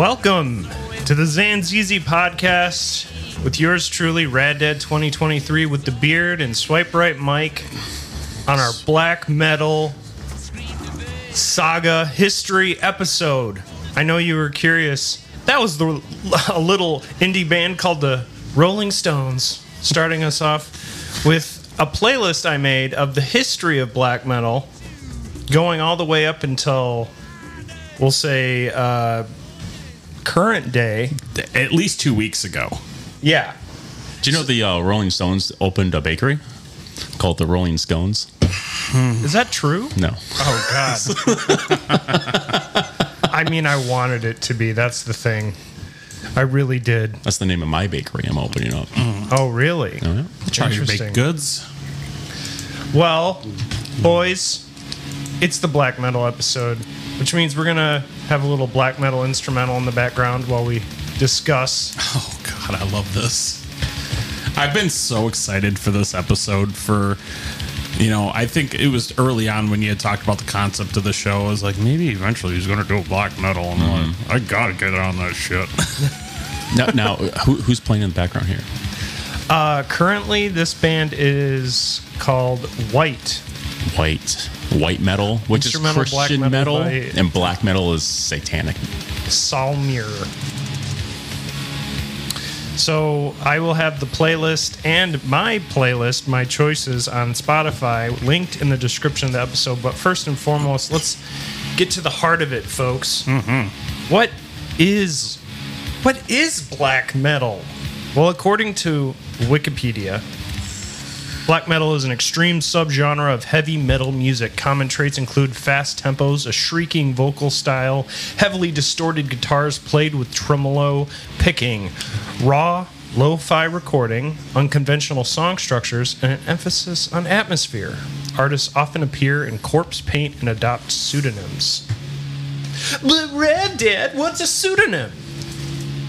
Welcome to the Zanzeezee podcast with yours truly, Rad Dad 2023, with the beard and swipe right Mike on our black metal saga history episode. I know you were curious. That was the a little indie band called the Rolling Stones, starting us off with a playlist I made of the history of black metal, going all the way up until we'll say uh, current day. at least two weeks ago. Yeah. Do you know the uh, Rolling Stones opened a bakery called the Rolling Scones? Is that true? No. Oh God. I mean, I wanted it to be. That's the thing. I really did. That's the name of my bakery I'm opening up. Oh, really? Oh, yeah? Try your Interesting. baked goods. Well, boys, it's the black metal episode, which means we're gonna have a little black metal instrumental in the background while we discuss. Oh God, I love this. I've been so excited for this episode. For you know, I think it was early on when you had talked about the concept of the show. I was like, maybe eventually he's going to do a black metal, and I'm like, I gotta get on that shit. Now, now who, who's playing in the background here? Uh, currently, this band is called White. White. White metal, which is Instrumental black Christian metal metal, and black metal is satanic. Salmir. So I will have the playlist and my playlist, my choices on Spotify, linked in the description of the episode. But first and foremost, let's get to the heart of it, folks. Mm-hmm. What is what is black metal? Well, according to Wikipedia, Black metal is an extreme subgenre of heavy metal music. Common traits include fast tempos, a shrieking vocal style, heavily distorted guitars played with tremolo picking, raw, lo fi recording, unconventional song structures, and an emphasis on atmosphere. Artists often appear in corpse paint and adopt pseudonyms. But Rad Dad, what's a pseudonym?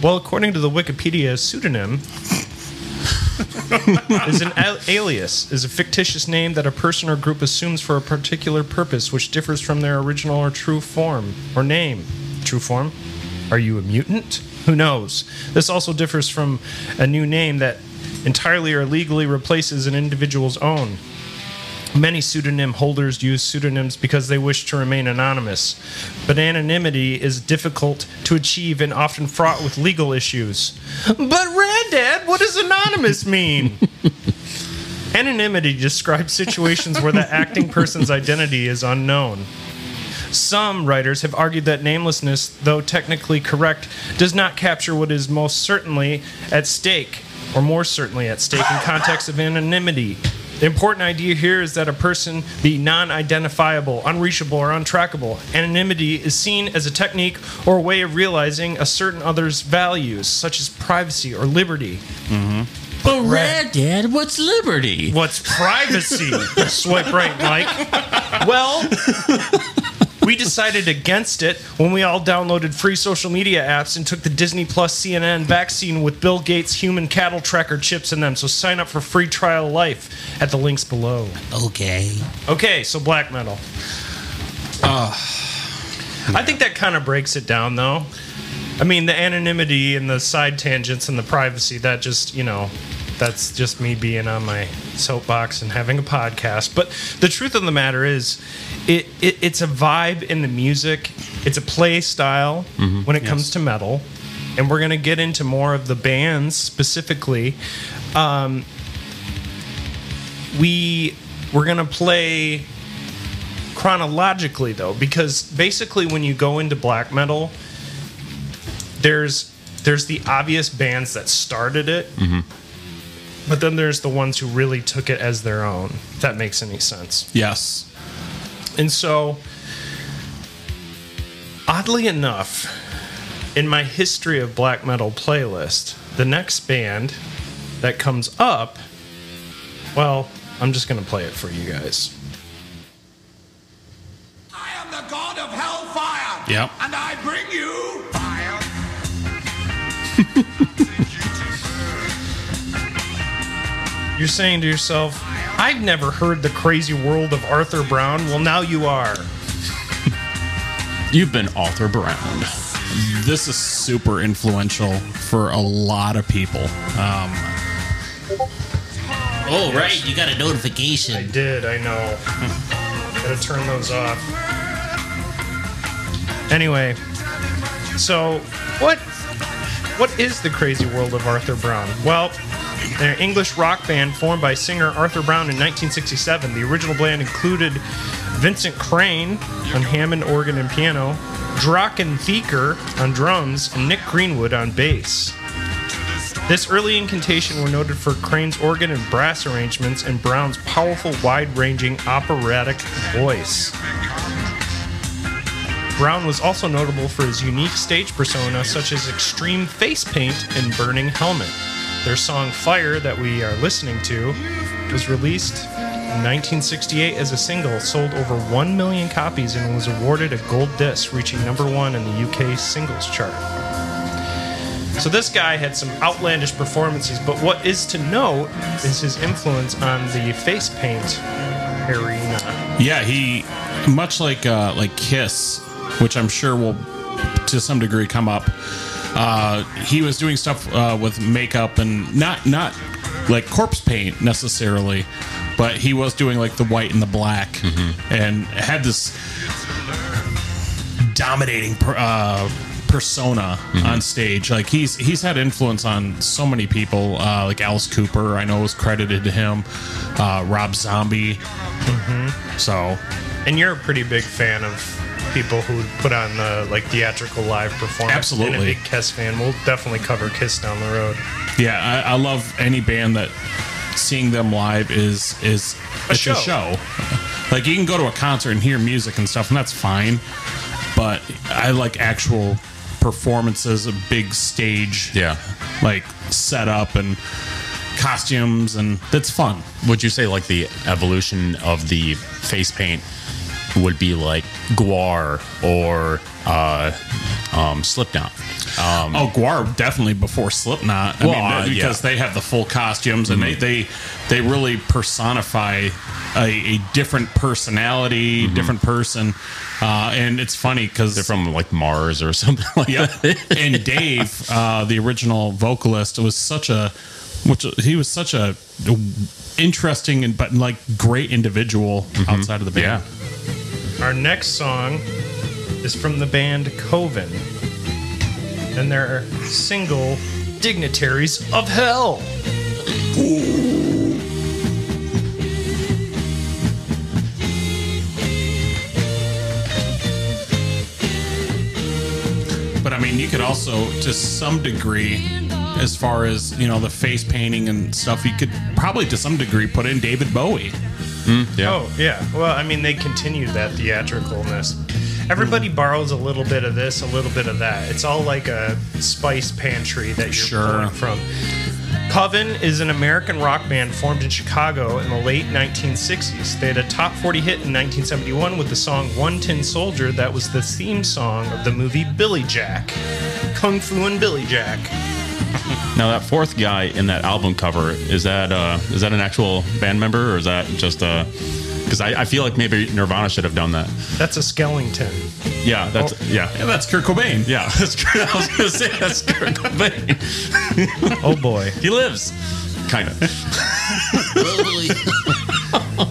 Well, according to the Wikipedia, a pseudonym is an al- alias, is a fictitious name that a person or group assumes for a particular purpose which differs from their original or true form or name. True form? Are you a mutant? Who knows? This also differs from a new name that entirely or legally replaces an individual's own. Many pseudonym holders use pseudonyms because they wish to remain anonymous. But anonymity is difficult to achieve and often fraught with legal issues. But Rad Dad, what does anonymous mean? Anonymity describes situations where the acting person's identity is unknown. Some writers have argued that namelessness, though technically correct, does not capture what is most certainly at stake, or more certainly at stake in context of anonymity. The important idea here is that a person be non identifiable, unreachable, or untrackable. Anonymity is seen as a technique or a way of realizing a certain other's values, such as privacy or liberty. Mm-hmm. But Rad Dad, what's liberty? What's privacy? Swipe right, Mike. Well, we decided against it when we all downloaded free social media apps and took the Disney Plus CNN vaccine with Bill Gates' human cattle tracker chips in them. So sign up for free trial life at the links below. Okay. Okay, so black metal. Ah. I think that kind of breaks it down, though. I mean, the anonymity and the side tangents and the privacy, that just, you know, that's just me being on my soapbox and having a podcast. But the truth of the matter is, it, it it's a vibe in the music, it's a play style when it comes to metal. And we're going to get into more of the bands specifically. Um, we we're gonna play chronologically though, because basically when you go into black metal, there's there's the obvious bands that started it, but then there's the ones who really took it as their own. If that makes any sense. Yes. And so, oddly enough, in my history of black metal playlist, the next band that comes up, well, I'm just going to play it for you guys. I am the god of hellfire. Yep. And I bring you You're saying to yourself, I've never heard the crazy world of Arthur Brown. Well, now you are. You've been Arthur Brown. This is super influential for a lot of people. Um, Oh, right. You got a notification. I did, I know. Gotta turn those off. Anyway, so what what is the crazy world of Arthur Brown? Well, an English rock band formed by singer Arthur Brown in 1967. The original band included Vincent Crane on Hammond organ and piano, Drachen Theaker on drums, and Nick Greenwood on bass. This early incantation were noted for Crane's organ and brass arrangements and Brown's powerful, wide ranging operatic voice. Brown was also notable for his unique stage persona, such as extreme face paint and burning helmet. Their song Fire, that we are listening to, was released in 1968 as a single, sold over 1 million copies, and was awarded a gold disc, reaching number one in the UK singles chart. So this guy had some outlandish performances, but what is to note is his influence on the face paint arena. yeah, he much like uh, like Kiss, which I'm sure will to some degree come up. Uh, he was doing stuff uh, with makeup and not not like corpse paint necessarily, but he was doing like the white and the black, and had this dominating per, uh, persona on stage. Like he's he's had influence on so many people. Uh, like Alice Cooper, I know was credited to him. Uh, Rob Zombie. So And you're a pretty big fan of people who put on the like theatrical live performance. Absolutely. And a big Kiss fan. We'll definitely cover Kiss down the road. yeah, I, I love any band that seeing them live is is A show. a show. Like you can go to a concert and hear music and stuff, and that's fine. But I like actual performances, a big stage, Yeah. like setup and costumes, and that's fun. Would you say like the evolution of the face paint would be like Gwar or uh, um, Slipknot? Um, Oh, Gwar definitely before Slipknot. I Well, mean, because yeah. Mm-hmm. they have the full costumes and they, they they really personify a, a different personality, different person. Uh, and it's funny because Mm-hmm. they're from like Mars or something like Yep. that. and Dave, uh, the original vocalist, was such a, which he was such a interesting and but like great individual outside of the band. Yeah. Our next song is from the band Coven. And their single Dignitaries of Hell. But I mean, you could also, to some degree, as far as you know, the face painting and stuff, you could probably, to some degree, put in David Bowie. Mm-hmm. Yeah. Oh, yeah. Well, I mean, they continued that theatricalness. Everybody mm-hmm. borrows a little bit of this, a little bit of that. It's all like a spice pantry that you're Sure. pulling from. Coven is an American rock band formed in Chicago in the late 1960s. They had a top 40 hit in 1971 with the song One Tin Soldier that was the theme song of the movie Billy Jack. Kung Fu and Billy Jack. Now that fourth guy in that album cover is that uh, is that an actual band member or is that just a? Because I, I feel like maybe Nirvana should have done that. That's a Skellington. Yeah, that's yeah. Yeah, that's Kurt Cobain. Yeah, that's, I was gonna say that's Kurt Cobain. Oh boy. He lives, kind of.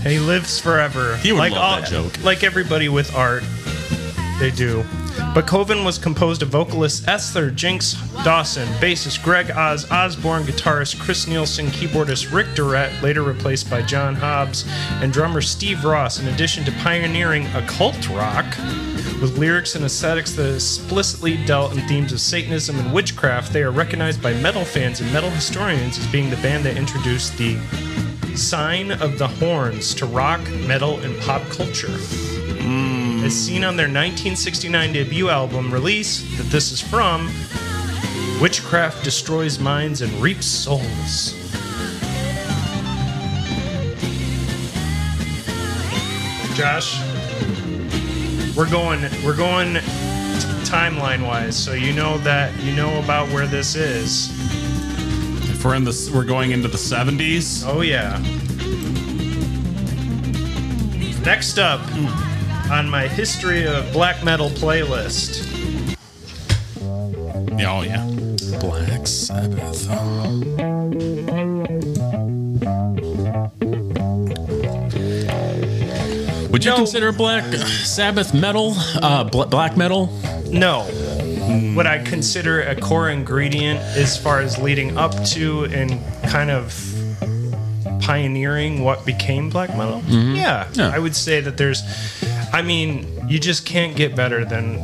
He lives forever. He would like love that joke. Like everybody with art, they do. But Coven was composed of vocalist Esther Jinx Dawson, bassist Greg Oz Osborne, guitarist Chris Nielsen, keyboardist Rick Durrett, later replaced by John Hobbs, and drummer Steve Ross, in addition to pioneering occult rock with lyrics and aesthetics that explicitly dealt in themes of Satanism and witchcraft. They are recognized by metal fans and metal historians as being the band that introduced the sign of the horns to rock, metal, and pop culture hmm. As seen on their 1969 debut album release that this is from Witchcraft Destroys Minds and Reaps Souls. Josh, we're going we're going timeline wise, so you know that you know about where this is. If we're in the, we're going into the 70s. Oh yeah. Next up hmm. On my history of black metal playlist. Yeah, oh yeah. Black Sabbath. Would you No. consider Black Sabbath metal? Uh, bl- black metal? No. What I consider a core ingredient as far as leading up to and kind of pioneering what became black metal. Yeah, Yeah. I would say that there's. I mean, you just can't get better than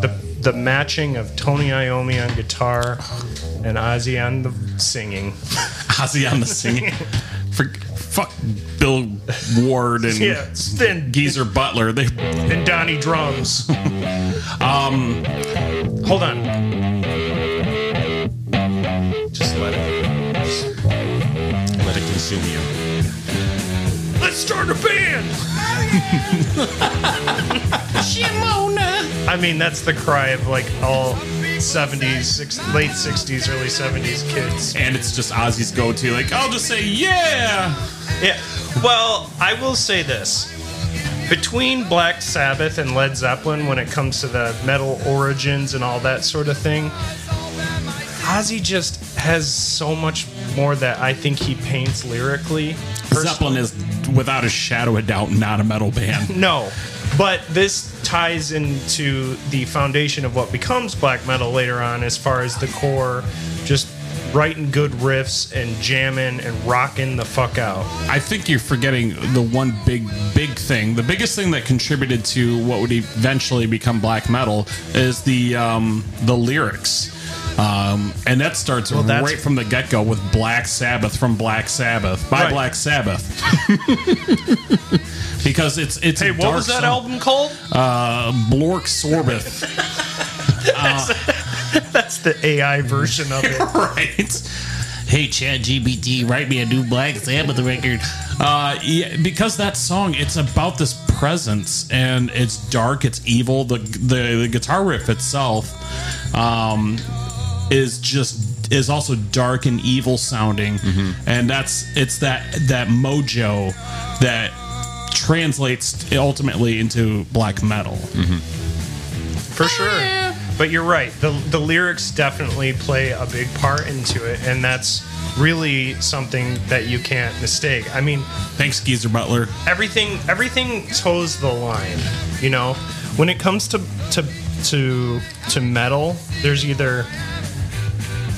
the the matching of Tony Iommi on guitar and Ozzy on the singing. Ozzy on the singing. For, fuck Bill Ward and Yeah, then Geezer Butler. They and Donnie drums. um, hold on. Just let it. Let it consume you. Let's start a band. I mean, that's the cry of like all 70s, six, late 60s, early 70s kids. and it's just Ozzy's go-to. Like I'll just say yeah. Yeah. Well, I will say this. Between Black Sabbath and Led Zeppelin, when it comes to the metal origins and all that sort of thing, Ozzy just has so much more that I think he paints lyrically. Zeppelin is without a shadow of doubt not a metal band. No, but this ties into the foundation of what becomes black metal later on, as far as the core, just writing good riffs and jamming and rocking the fuck out. I think you're forgetting the one big, big thing. The biggest thing that contributed to what would eventually become black metal is the um, the lyrics. Um, and that starts that's- right from the get go with Black Sabbath from Black Sabbath by Right. Black Sabbath. because it's it's Hey, a what was that song. album called? Uh, Blork Sorbeth, That's the AI version of it. right? Hey, Chad GBT, write me a new Black Sabbath record. Uh, yeah, because that song, it's about this presence, and it's dark, it's evil. The the, the guitar riff itself um, is just is also dark and evil sounding, and that's it's that that mojo that translates ultimately into black metal. For sure. But you're right. The the lyrics definitely play a big part into it, and that's really something that you can't mistake. I mean, Thanks, Geezer Butler. everything everything toes the line you know when it comes to to to to metal there's either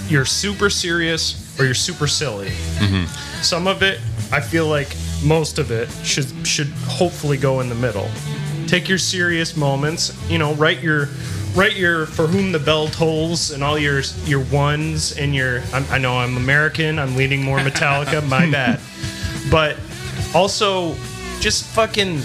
you're super serious or you're super silly mm-hmm. some of it i feel like most of it should should hopefully go in the middle take your serious moments you know write your write your for whom the bell tolls and all your your ones and your I'm, i know i'm american i'm leaning more metallica my bad but also just fucking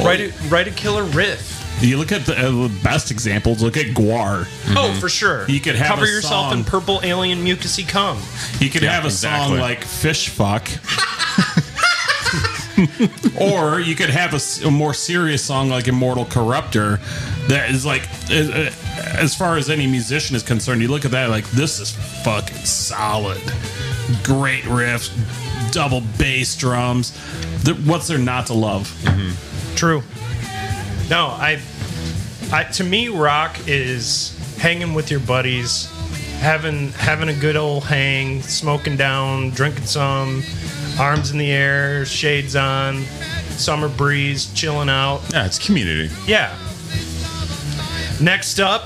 write a, write a killer riff. You look at the, uh, best examples. Look at Gwar. Oh, for sure. You could have cover a yourself song- in purple alien mucusy cum. You could Yeah, have a exactly. song like "Fish Fuck," or you could have a more serious song like "Immortal Corruptor." That is like, as, uh, far as any musician is concerned, you look at that like this is fucking solid, great riffs, double bass drums. What's there not to love? True. No, I, I to me rock is hanging with your buddies, having having a good old hang, smoking down, drinking some, arms in the air, shades on, summer breeze, chilling out. Yeah, it's community. Yeah. Next up,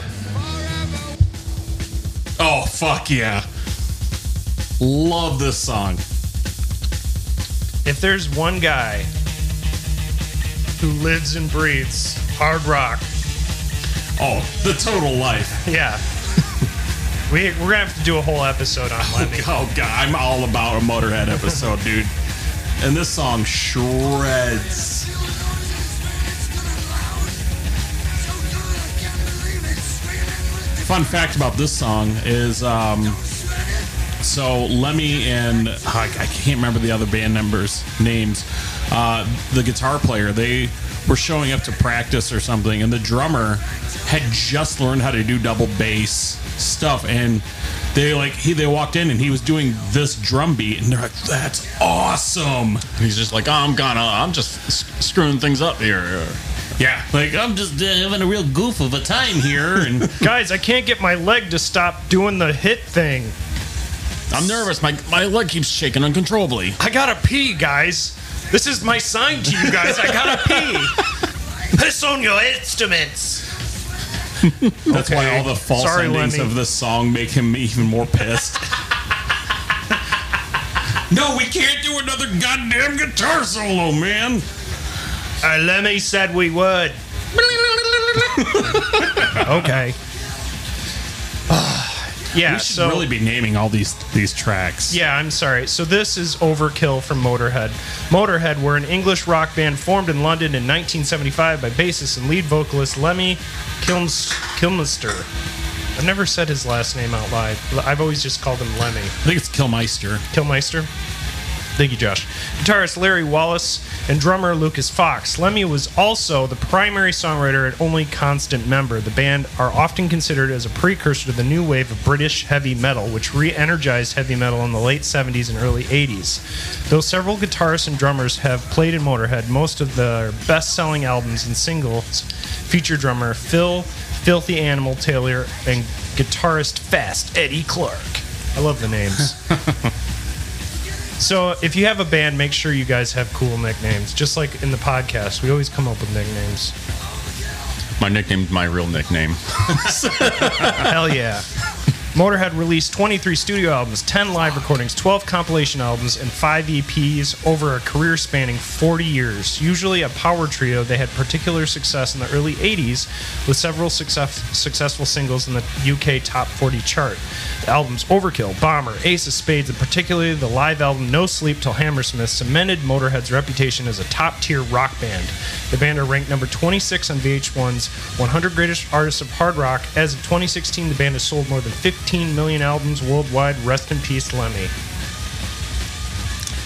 Oh fuck yeah! Love this song. if there's one guy who lives and breathes hard rock, Oh, the total life. yeah. We, we're gonna have to do a whole episode on oh, Lemmy. Oh god, I'm all about a Motorhead episode, dude. And this song shreds. Fun fact about this song is um, so Lemmy and uh, I can't remember the other band members' names. Uh, the guitar player, they were showing up to practice or something, and the drummer had just learned how to do double bass stuff, and they like he they walked in and he was doing this drum beat, and they're like, "That's awesome!" He's just like, I'm gonna, I'm just screwing things up here. Yeah, like I'm just uh, having a real goof of a time here, and Guys, I can't get my leg to stop doing the hit thing. I'm nervous. My my leg keeps shaking uncontrollably. I gotta pee, guys. This is my sign to you guys. I gotta pee. Piss on your instruments. that's why all the false Sorry, endings Lemmy. of this song make him even more pissed. no, we can't do another goddamn guitar solo, man. Uh, Lemmy said we would. okay. yeah, We should so really be naming all these these tracks. yeah, I'm sorry. So this is Overkill from Motorhead. Motorhead were an English rock band formed in London in 1975 by bassist and lead vocalist Lemmy Kilms- Kilmister. I've never said his last name out loud. I've always just called him Lemmy. I think it's Kilmeister. Killmeister. Thank you, Josh. Guitarist Larry Wallis and drummer Lucas Fox. Lemmy was also the primary songwriter and only constant member. The band are often considered as a precursor to the new wave of British heavy metal, which re energized heavy metal in the late 70s and early 80s. Though several guitarists and drummers have played in Motorhead, most of their best selling albums and singles feature drummer Phil Filthy Animal Taylor and guitarist Fast Eddie Clarke. I love the names. So if you have a band, make sure you guys have cool nicknames. Just like in the podcast, we always come up with nicknames. My nickname's my real nickname. Hell yeah. Motorhead released 23 studio albums, 10 live recordings, 12 compilation albums, and 5 EPs over a career spanning 40 years. Usually a power trio, they had particular success in the early 80s with several success, successful singles in the UK Top 40 chart. The albums Overkill, Bomber, Ace of Spades, and particularly the live album No Sleep Till Hammersmith cemented Motorhead's reputation as a top tier rock band. The band are ranked number 26 on VH1's 100 Greatest Artists of Hard Rock. As of 2016, the band has sold more than 15 million albums worldwide. Rest in peace, Lemmy.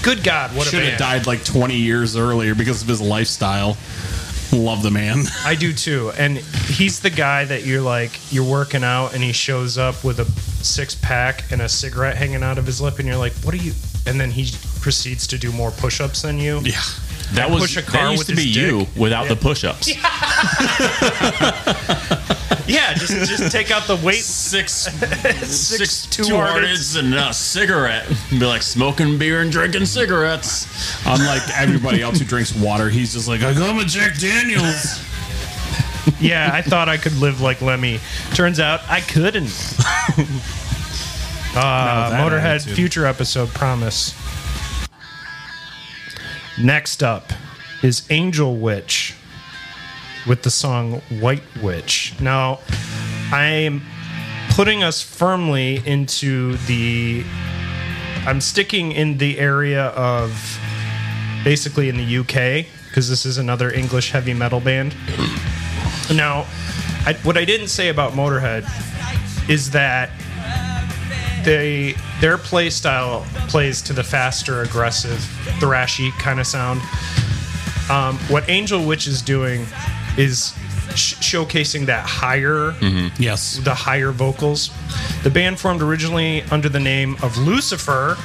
Good God, what a Should band! have died like 20 years earlier because of his lifestyle. Love the man. I do too. And he's the guy that you're like, you're working out and he shows up with a six pack and a cigarette hanging out of his lip, and you're like, what are you? And then he proceeds to do more push ups than you. Yeah. That was push a car that used with to be his you dick. without the push-ups. Yeah, just just take out the weight. Six, Six six two two hearteds. hearteds and a cigarette. Be like smoking beer and drinking cigarettes. Unlike everybody else who drinks water, he's just like, I got my Jack Daniels. Yeah, I thought I could live like Lemmy. Turns out I couldn't. Uh, that Motorhead attitude. future episode promise. Next up is Angel Witch with the song White Witch. Now, I am putting us firmly into the. I'm sticking in the area of basically in the UK because this is another English heavy metal band. Now, I, what I didn't say about Motorhead is that they their play style plays to the faster, aggressive, thrashy kind of sound. Um, what Angel Witch is doing is sh- showcasing that higher, Yes. the higher vocals. The band formed originally under the name of Lucifer,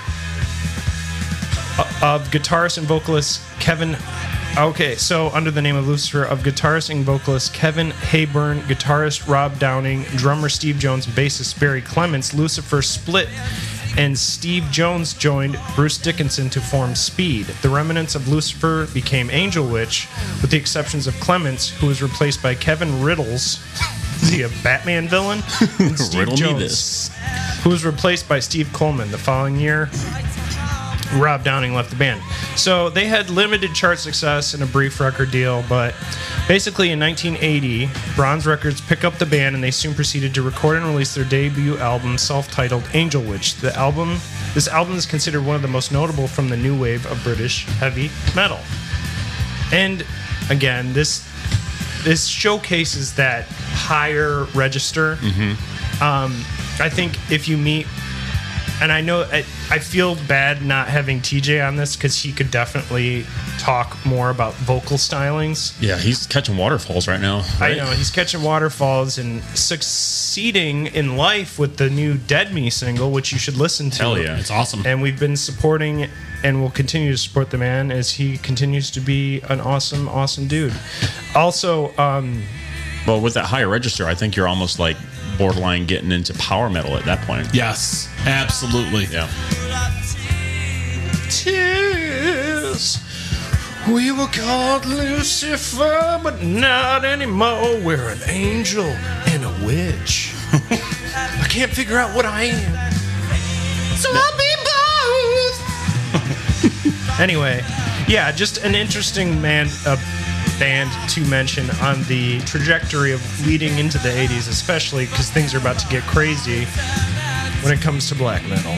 uh, of guitarist and vocalist Kevin. Okay, so under the name of Lucifer, of guitarist and vocalist Kevin Heybourne, guitarist Rob Downing, drummer Steve Jones, bassist Barry Clements, Lucifer split, and Steve Jones joined Bruce Dickinson to form Speed. The remnants of Lucifer became Angel Witch, with the exceptions of Clements, who was replaced by Kevin Riddles. Is he a Batman villain? And Steve Riddle Jones, this. who was replaced by Steve Coleman the following year. Rob Downing left the band. So they had limited chart success and a brief record deal, but basically in 1980, Bronze Records picked up the band and they soon proceeded to record and release their debut album, self-titled Angel Witch. The album, this album is considered one of the most notable from the new wave of British heavy metal. And again, this this showcases that higher register. Um, I think if you meet, and I know I, I feel bad not having TJ on this because he could definitely talk more about vocal stylings. Yeah, he's catching waterfalls right now. I know he's catching waterfalls and succeeding in life with the new Dead Me single, which you should listen to. Hell yeah. It's awesome. And we've been supporting and will continue to support the man as he continues to be an awesome, awesome dude. Also, um, Well, with that higher register, I think you're almost like borderline getting into power metal at that point. yes, absolutely. Yeah. tears. We were called Lucifer, but not anymore. We're an angel and a witch. I can't figure out what I am. So I'll be both. anyway, yeah, just an interesting man, uh, band to mention on the trajectory of leading into the 80s, especially because things are about to get crazy when it comes to black metal.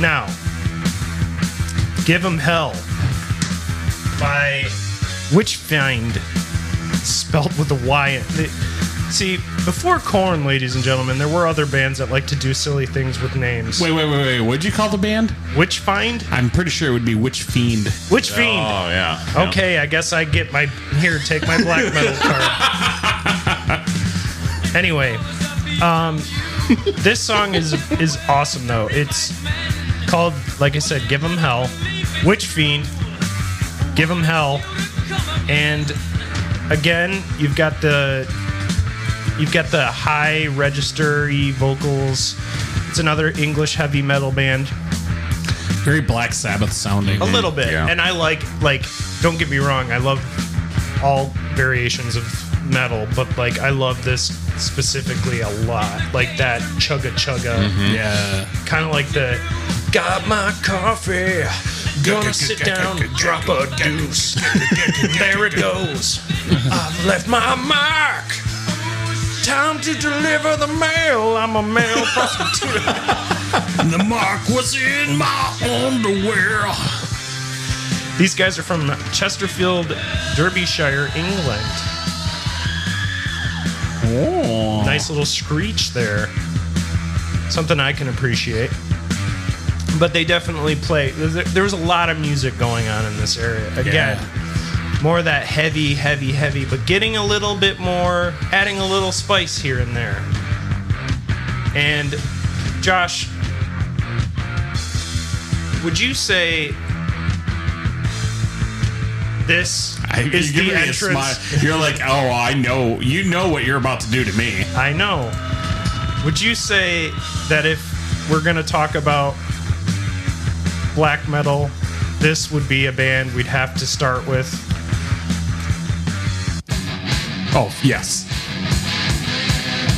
Now, Give 'em Hell by Witchfynde, spelt with a Y. See, before Korn, ladies and gentlemen, there were other bands that like to do silly things with names. Wait, wait, wait, wait. What'd you call the band? Witchfynde? I'm pretty sure it would be Witch Fiend. Witchfiend. Oh yeah. Okay, I guess I get my here. Take my black metal card. anyway, um, this song is is awesome though. It's called, like I said, "Give "Give 'Em Hell," Witch Fiend, "Give 'Em Hell," and again, you've got the you've got the high register-y vocals. It's another English heavy metal band. Very Black Sabbath sounding. A little bit. yeah. And I like like don't get me wrong, I love all variations of metal, but like I love this specifically a lot. Like that chugga chugga. Yeah. Kind of like the got my coffee. Gonna sit down and drop a deuce. there it goes. I've left my mark. Time to deliver the mail. I'm a male prostitute. And the mark was in my underwear. These guys are from Chesterfield, Derbyshire, England. Oh. Nice little screech there. Something I can appreciate. But they definitely play. There there was a lot of music going on in this area. Again, more of that heavy, heavy, heavy, but getting a little bit more, adding a little spice here and there. And Josh, would you say this I, is you the entrance? You're like, oh, I know. You know what you're about to do to me. I know. Would you say that if we're going to talk about black metal, this would be a band we'd have to start with? Oh, yes.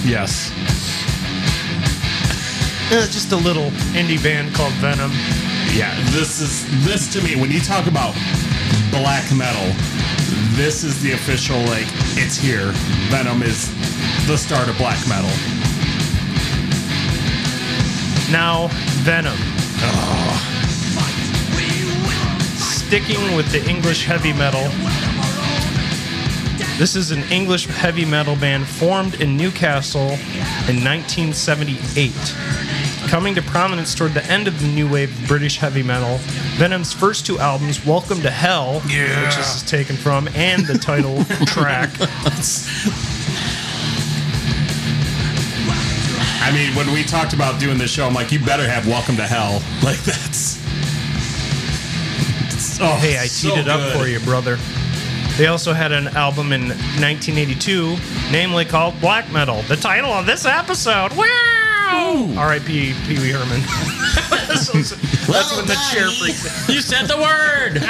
Yes. Uh, just a little indie band called Venom. Yeah, this is this to me when you talk about black metal, this is the official like it's here. Venom is the start of black metal. Now, Venom. Sticking with the English heavy metal. This is an English heavy metal band formed in Newcastle in 1978. Coming to prominence toward the end of the new wave of British heavy metal, Venom's first two albums, Welcome to Hell, which this is taken from, and the title track, I mean, when we talked about doing this show, I'm like, you better have Welcome to Hell. Like that's. oh, Hey, I so teed it up good. for you, brother. They also had an album in 1982, namely called Black Metal. The title of this episode. Wow! R.I.P. Pee Wee Herman. That's when the chair freaks out. You said the word.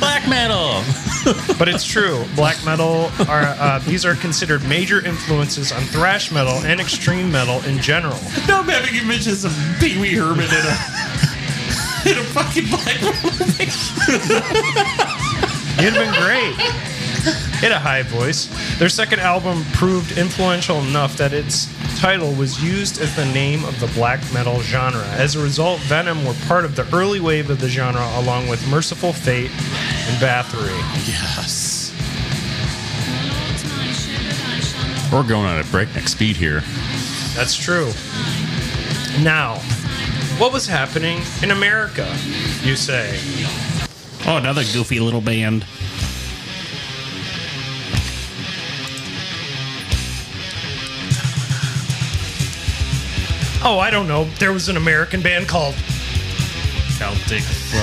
Black metal. But it's true. Black metal are uh, these are considered major influences on thrash metal and extreme metal in general. No, I'm having images of Pee Wee Herman in a in a fucking black It'd have been great. It had a high voice. Their second album proved influential enough that its title was used as the name of the black metal genre. As a result, Venom were part of the early wave of the genre, along with Mercyful Fate and Bathory. Yes. We're going at a breakneck speed here. That's true. Now, what was happening in America? You say? Oh, another goofy little band. Oh, I don't know. There was an American band called Celtic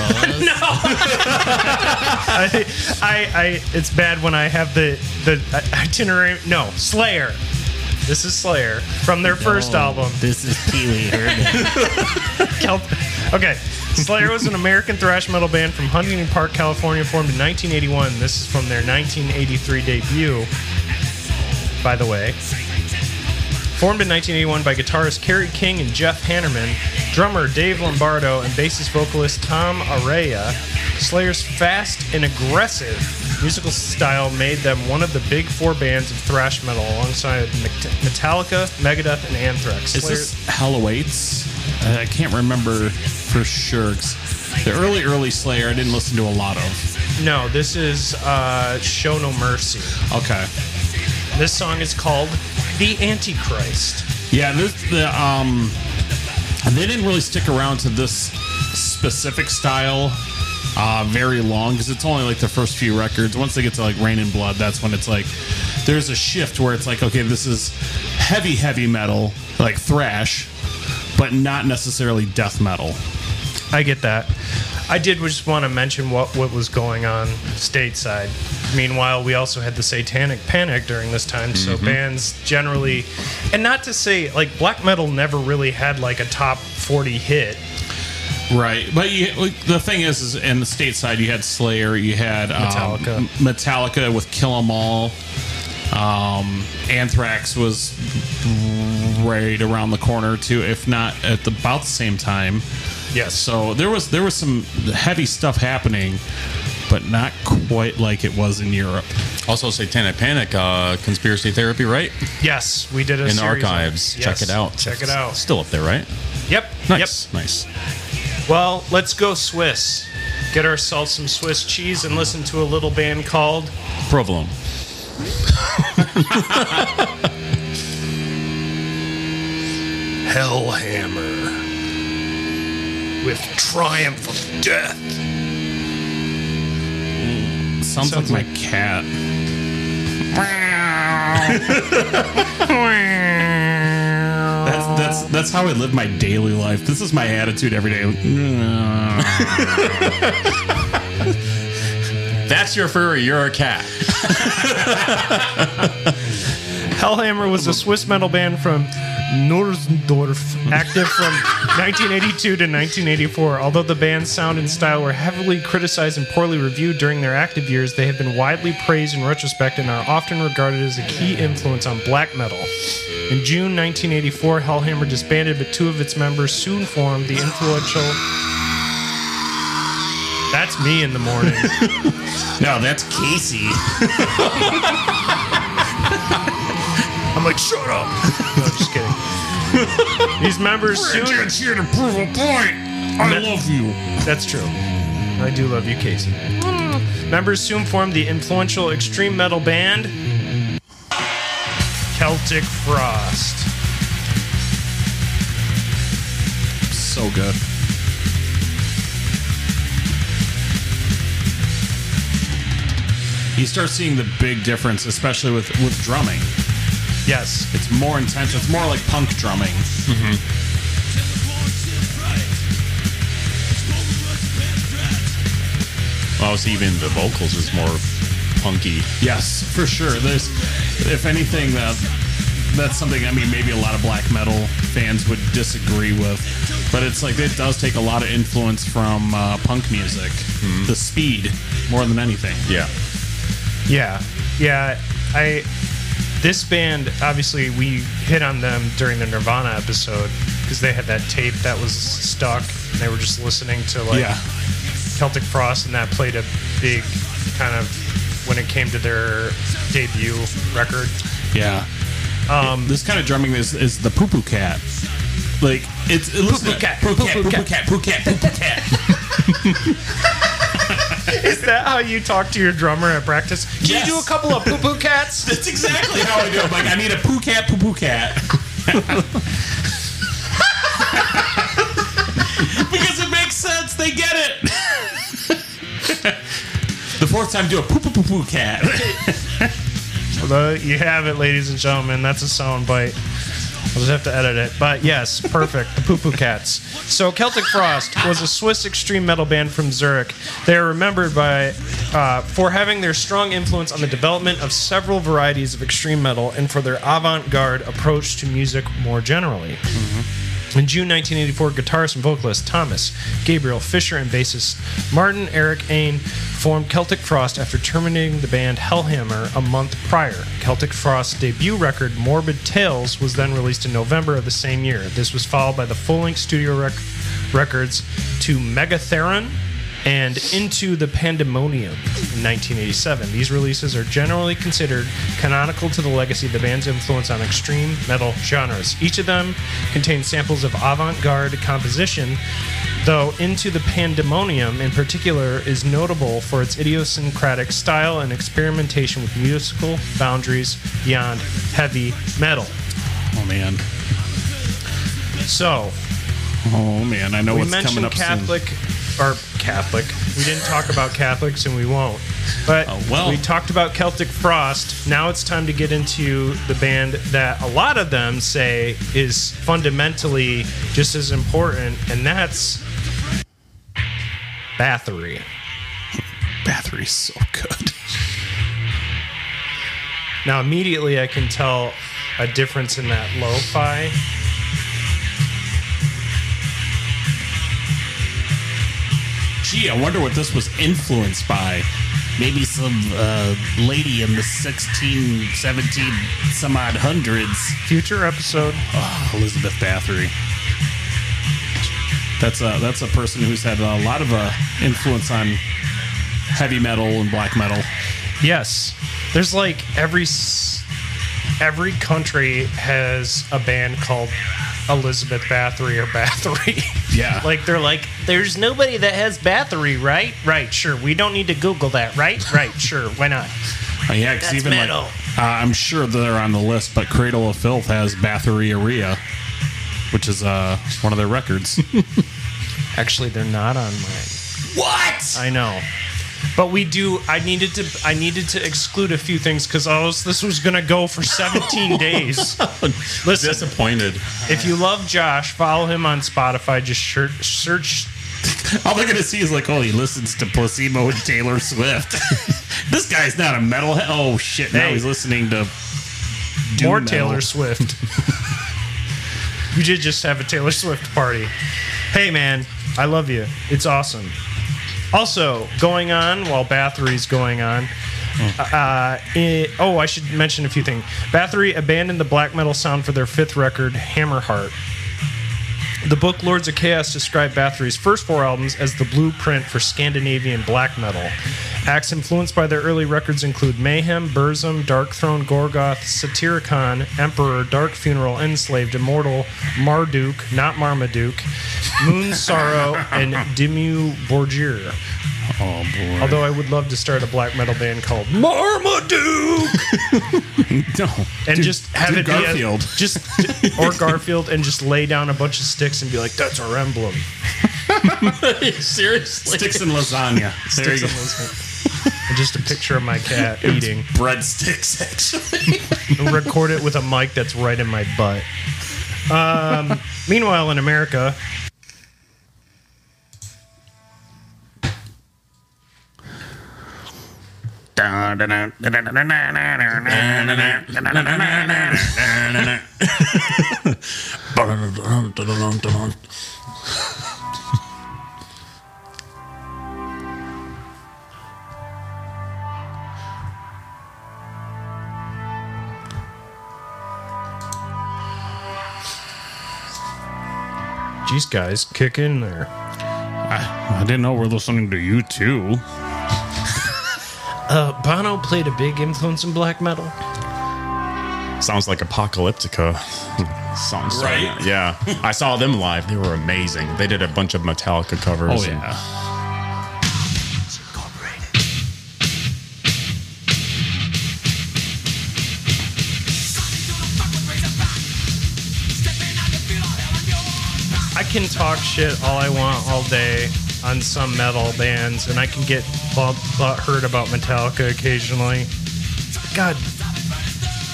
I, I, I, it's bad when I have the the itinerary. No, Slayer. This is Slayer from their first album. This is Pee Wee Herman. Cal- okay, Slayer was an American thrash metal band from Huntington Park, California, formed in 1981. This is from their 1983 debut. By the way, formed in 1981 by guitarist Kerry King and Jeff Hanneman, drummer Dave Lombardo, and bassist vocalist Tom Araya. Slayer's fast and aggressive musical style made them one of the big four bands of thrash metal, alongside Metallica, Megadeth, and Anthrax. Is Slayer- this Hell Awaits? Uh, I can't remember for sure. The early, early Slayer, I didn't listen to a lot of. No, this is uh, Show No Mercy. Okay. This song is called The Antichrist. Yeah, this the um, they didn't really stick around to this specific style uh, very long because it's only like the first few records. Once they get to like Reign in Blood, that's when it's like there's a shift where it's like okay, this is heavy, heavy metal like thrash, but not necessarily death metal. I get that. I did just want to mention what, what was going on stateside. Meanwhile, we also had the Satanic Panic during this time, so bands generally, and not to say like black metal never really had like a top 40 hit. Right, but you, the thing is, is in the stateside, you had Slayer, you had um, Metallica. M- Metallica with Kill 'Em All. Um, Anthrax was right around the corner too, if not at the, about the same time. Yes. So there was there was some heavy stuff happening, but not quite like it was in Europe. Also, Satanic Panic, uh, Conspiracy Therapy, right? Yes, we did a In series on archives. Yes, Check it out. Check it out. Still up there, right? Yep. Nice. Nice. Yep. Well, let's go Swiss. Get ourselves some Swiss cheese and listen to a little band called Provolone. Hellhammer with Triumph of Death. Mm, sounds, Sounds like, like- my cat. That's that's that's how I live my daily life. This is my attitude every day. That's your furry. You're a cat. Hellhammer was a Swiss metal band from Nürensdorf, active from 1982 to 1984. Although the band's sound and style were heavily criticized and poorly reviewed during their active years, they have been widely praised in retrospect and are often regarded as a key influence on black metal. In June 1984, Hellhammer disbanded, but two of its members soon formed the influential. That's me in the morning. no, that's Casey. I'm like, shut up. No, I'm just kidding. These members soon. here to prove a point. I love you. That's true. I do love you, Casey. Mm. Members soon formed the influential extreme metal band Celtic Frost. So good. You start seeing the big difference, especially with with drumming. Yes. It's more intense. It's more like punk drumming. Mm-hmm. Well, it's even the vocals is more punky. Yes, for sure. There's, if anything, that that's something I mean maybe a lot of black metal fans would disagree with, but it's like it does take a lot of influence from uh, punk music, the speed more than anything. Yeah. Yeah, yeah. I this band obviously we hit on them during the Nirvana episode because they had that tape that was stuck. And they were just listening to like Yeah. Celtic Frost, and that played a big kind of when it came to their debut record. Yeah. Um, this kind of drumming is, is the poo poo cat. Like it's it Poo-poo cat, poo cat, poo-poo poo poo cat, poo cat, poo poo cat. Is that how you talk to your drummer at practice? Can Yes. you do a couple of poo poo cats? That's exactly how I do. I'm like I need a poo cat, poo poo cat. Fourth time, do a poo poo poo poo cat. Although you have it, ladies and gentlemen. That's a sound bite. I'll just have to edit it. But yes, perfect. The Poo Poo Cats. So Celtic Frost was a Swiss extreme metal band from Zurich. They are remembered by uh, for having their strong influence on the development of several varieties of extreme metal and for their avant-garde approach to music more generally. In June 1984, guitarist and vocalist Thomas Gabriel Fischer and bassist Martin Eric Ain formed Celtic Frost after terminating the band Hellhammer a month prior. Celtic Frost's debut record, Morbid Tales, was then released in November of the same year. This was followed by the full length studio rec- records to Mega Therion and Into the Pandemonium in 1987. These releases are generally considered canonical to the legacy of the band's influence on extreme metal genres. Each of them contains samples of avant garde composition, though Into the Pandemonium in particular is notable for its idiosyncratic style and experimentation with musical boundaries beyond heavy metal. Oh man. So, Oh man. I know we what's coming up Catholic or Catholic. We didn't talk about Catholics and we won't. But Oh, well. we talked about Celtic Frost. Now it's time to get into the band that a lot of them say is fundamentally just as important, and that's Bathory. soon. Bathory's so good. Now immediately I can tell a difference in that lo-fi. Gee, I wonder what this was influenced by. Maybe some uh, lady in the 16, 17, some odd hundreds. Future episode. Oh, Elizabeth Bathory. That's a that's a person who's had a lot of uh, influence on heavy metal and black metal. Yes, there's like every s- every country has a band called Elizabeth Bathory or Bathory. Yeah. like they're like, there's nobody that has Bathory, right? Right, sure. We don't need to Google that, right? Right, sure. Why not? Oh, yeah, because even metal. like uh, I'm sure they're on the list, but Cradle of Filth has Bathory Aria, which is uh, one of their records. Actually, they're not on mine. what? I know. But we do. I needed to. I needed to exclude a few things because this was gonna go for 17 days. Listen, Disappointed. if you love Josh, follow him on Spotify. Just search, search All they're gonna see is like, oh, he listens to Placebo and Taylor Swift. this guy's not a metalhead. Oh shit! Now Hey. he's listening to more metal. Taylor Swift. we did just have a Taylor Swift party. Hey, man, I love you. It's awesome. Also, going on while Bathory's going on. Uh, it- oh, I should mention a few things. Bathory abandoned the black metal sound for their fifth record, Hammerheart. The book Lords of Chaos described Bathory's first four albums as the blueprint for Scandinavian black metal. Acts influenced by their early records include Mayhem, Burzum, Darkthrone, Gorgoth, Satyricon, Emperor, Dark Funeral, Enslaved, Immortal, Marduk, not Marmaduke, Moon Sorrow, and Dimmu Borgir. Oh boy. Although I would love to start a black metal band called Marmaduke no. and Dude, just have dude, it be a- Garfield. just or Garfield, and just lay down a bunch of sticks and be like, "That's our emblem." Seriously. Sticks and lasagna. There you Sticks go. and listen. Just a picture of my cat eating. Breadsticks, actually. And record it with a mic that's right in my butt. Um, meanwhile, in America, Jeez, guys, kick in there. I, I didn't know we're listening to you too. Uh, Bono played a big influence in black metal. Sounds like Apocalyptica. Sounds Right? yeah. I saw them live. They were amazing. They did a bunch of Metallica covers. Oh yeah. I can talk shit all I want all day on some metal bands, and I can get butt, butt hurt about Metallica occasionally. God,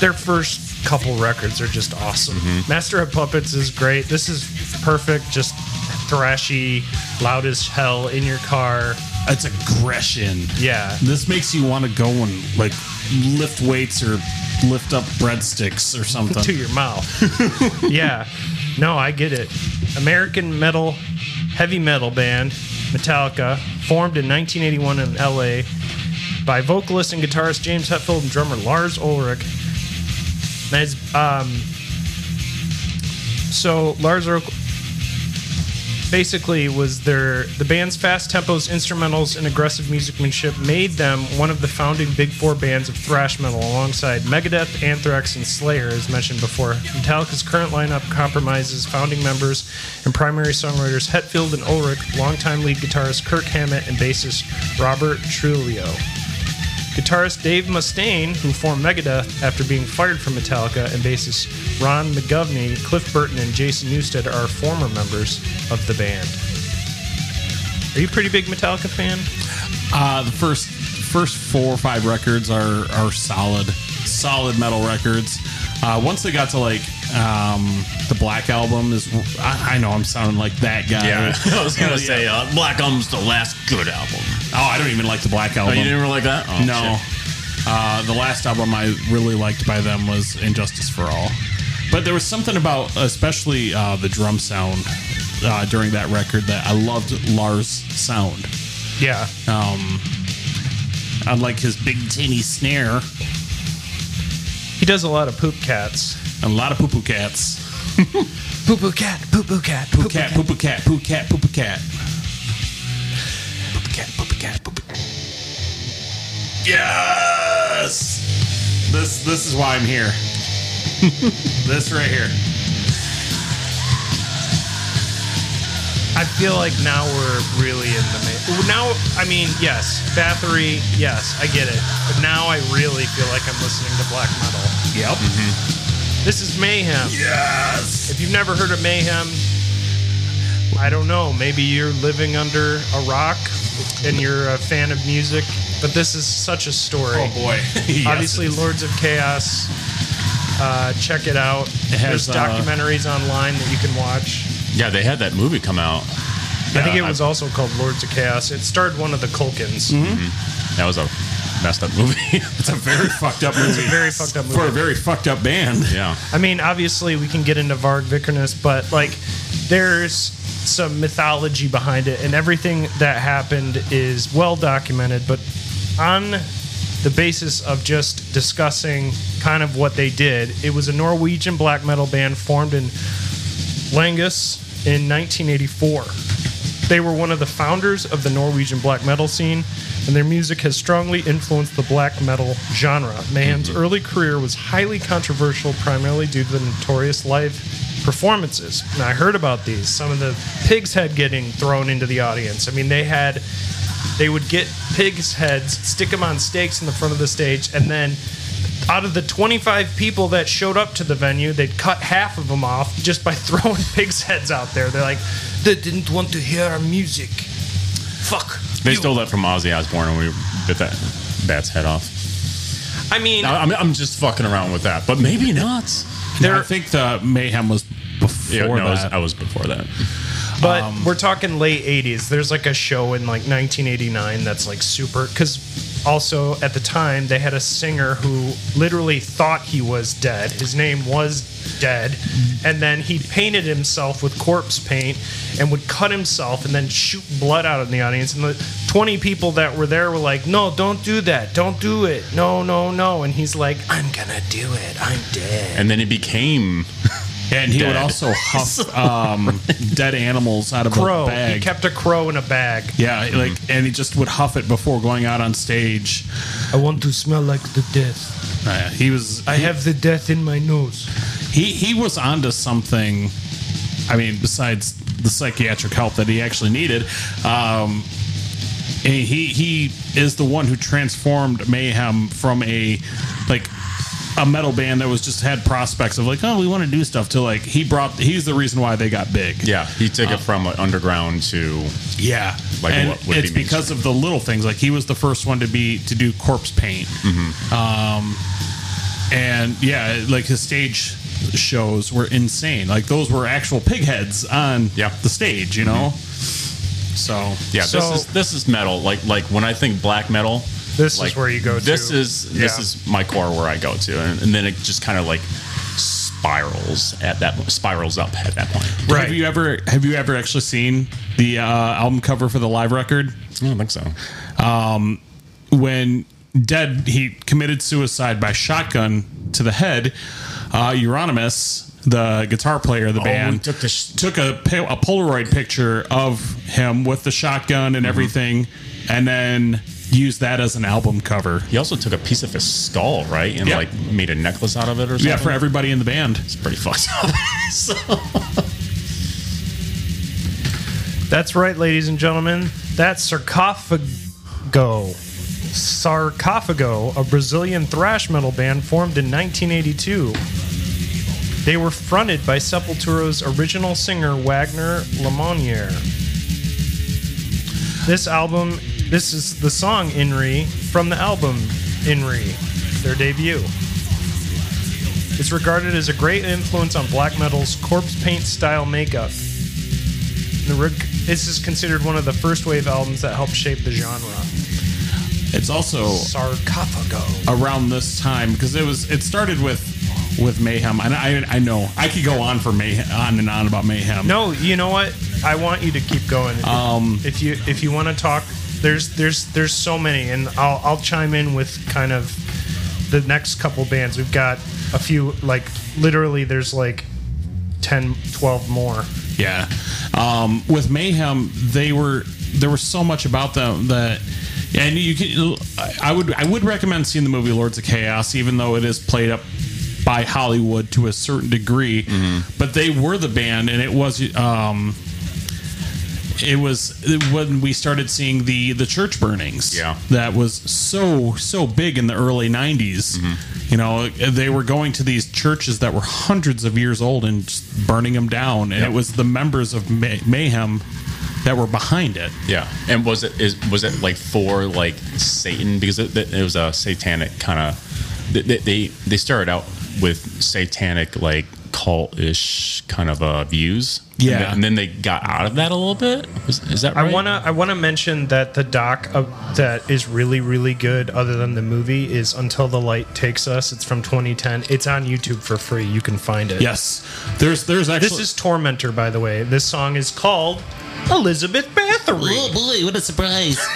their first couple records are just awesome. Mm-hmm. Master of Puppets is great. This is perfect, just thrashy, loud as hell in your car. It's aggression. Yeah. This makes you want to go and like lift weights or lift up breadsticks or something. to your mouth. yeah. No, I get it. American metal, heavy metal band, Metallica, formed in 1981 in LA by vocalist and guitarist James Hetfield and drummer Lars Ulrich. Um, so Lars Ulrich basically was their the band's fast tempos, instrumentals, and aggressive musicmanship made them one of the founding big four bands of thrash metal, alongside Megadeth, Anthrax, and Slayer, as mentioned before. Metallica's current lineup compromises founding members and primary songwriters Hetfield and Ulrich, longtime lead guitarist Kirk Hammett, and bassist Robert Trujillo. Guitarist Dave Mustaine, who formed Megadeth after being fired from Metallica, and bassist Ron McGovney, Cliff Burton, and Jason Newsted are former members of the band. Are you a pretty big Metallica fan? Uh, the first first four or five records are are solid, solid metal records. Uh, once they got to like um, the Black album, is I, I know I'm sounding like that guy. Yeah. I was going Yeah. to say, uh, Black Album's the last good album. Oh, I don't even like the Black Oh, album. you didn't really like that? Oh, no. shit. Uh, the last album I really liked by them was Injustice for All. But there was something about, especially uh, the drum sound uh, during that record, that I loved Lars' sound. Yeah. Um, I like his big tinny snare He does a lot of poop cats. And a lot of poo poo cats. Poo poo cat, poo poo cat, Poo cat, poo poo cat, poo cat, poo poo cat. Poo poo cat, poo poo cat, poo poo. Yes! This this is why I'm here. this right here. I feel like now we're really in the main. Now, I mean, yes, Bathory, yes, I get it. But now I really feel like I'm listening to black metal. Yep. Mm-hmm. This is Mayhem. Yes. If you've never heard of Mayhem, I don't know. Maybe you're living under a rock and you're a fan of music, but this is such a story. Oh boy. Yes, Obviously. Lords of Chaos. Uh, check it out. has, There's uh, documentaries online that you can watch. Yeah, they had that movie come out. I think it I- was also called Lords of Chaos. It starred one of the Culkins. Mm-hmm. That was a messed up movie. It's a very fucked up movie. Very fucked up For a very fucked up band. yeah. I mean, obviously, we can get into Varg Vikernes, but like, there's some mythology behind it, and everything that happened is well documented. But on the basis of just discussing kind of what they did, it was a Norwegian black metal band formed in Langhus in 1984. They were one of the founders of the Norwegian black metal scene, and their music has strongly influenced the black metal genre. Mayhem's mm-hmm. early career was highly controversial, primarily due to the notorious live performances. And I heard about these. Some of the pig's head getting thrown into the audience. I mean, they had, they would get pig's heads, stick them on stakes in the front of the stage, and then out of the 25 people that showed up to the venue, they'd cut half of them off just by throwing pigs' heads out there. They're like, they didn't want to hear our music. Fuck. They stole that from Ozzy Osbourne when we bit that bat's head off. I mean, I- I'm, I'm just fucking around with that, but maybe not. No, I think the Mayhem was before Yeah, no, I was, that. I was before that. but um, we're talking late 80s. There's like a show in like 1989 that's like super. Because also, at the time, they had a singer who literally thought he was dead. His name was dead. And then he painted himself with corpse paint and would cut himself and then shoot blood out in the audience. And the 20 people that were there were like, no, don't do that. Don't do it. No, no, no. And he's like, I'm going to do it. I'm dead. And then it became And he would also huff um, dead animals out of Crow. a bag. He kept a crow in a bag. yeah, like, and he just would huff it before going out on stage. I want to smell like the death. Uh, he was. I have the death in my nose. he he was onto something. I mean, besides the psychiatric help that he actually needed, um, and he he is the one who transformed Mayhem from a like a metal band that was just had prospects of like oh we want to do stuff to like he brought he's the reason why they got big yeah. He took it from underground to yeah Like and what would it's be because of the little things like he was the first one to be to do corpse paint Mm-hmm. um and yeah like his stage shows were insane like those were actual pig heads on Yeah. Mm-hmm. the stage you know so yeah. So- this is this is metal. Like like when I think black metal, This like, is where you go This to. is this Yeah. is my core where I go to, and, and then it just kind of like spirals at that spirals up at that point. Right. have you ever have you ever actually seen the uh, album cover for the live record I don't think so. um, when dead he committed suicide by shotgun to the head uh, Euronymous the guitar player of the oh, band he took the sh- took a, a polaroid picture of him with the shotgun and mm-hmm. everything and then used that as an album cover He also took a piece of his skull, right, and Yeah. like made a necklace out of it or something. yeah for everybody in the band It's pretty fucked up. so, That's right, ladies and gentlemen. That's Sarcophago. Sarcophago, a Brazilian thrash metal band formed in 1982. They were fronted by Sepultura's original singer Wagner Lamounier. This album, this is the song Inri from the album Inri, their debut. It's regarded as a great influence on black metal's corpse paint style makeup. This is considered one of the first wave albums that helped shape the genre. it's also Sarcophago. around this time because it was it started with with mayhem and i i know i could go on for mayhem on and on about mayhem No, you know what? I want you to keep going. Um, if you if you want to talk, there's there's there's so many, and I'll I'll chime in with kind of the next couple bands. We've got a few like literally. There's like 10, 12 more. Yeah. Um, with Mayhem, they were there was so much about them that, and you can. I would I would recommend seeing the movie Lords of Chaos, even though it is played up by Hollywood to a certain degree. But they were the band, and it was. Um, it was when we started seeing the the church burnings. Yeah. that was so so big in the early '90s. You know, they were going to these churches that were hundreds of years old and just burning them down, and it was the members of May- Mayhem that were behind it. yeah, and was it is was it like for like Satan because it, it was a satanic kind of they, they they started out with satanic like cult-ish kind of uh, views. Yeah. and then, and then they got out of that a little bit. Is, is that right? I wanna I wanna mention that the doc of, that is really really good, other than the movie, is Until the Light Takes Us. It's from 2010. It's on YouTube for free. You can find it. Yes, there's there's actually This is Tormentor, by the way. This song is called Elizabeth Bathory. Oh boy, what a surprise!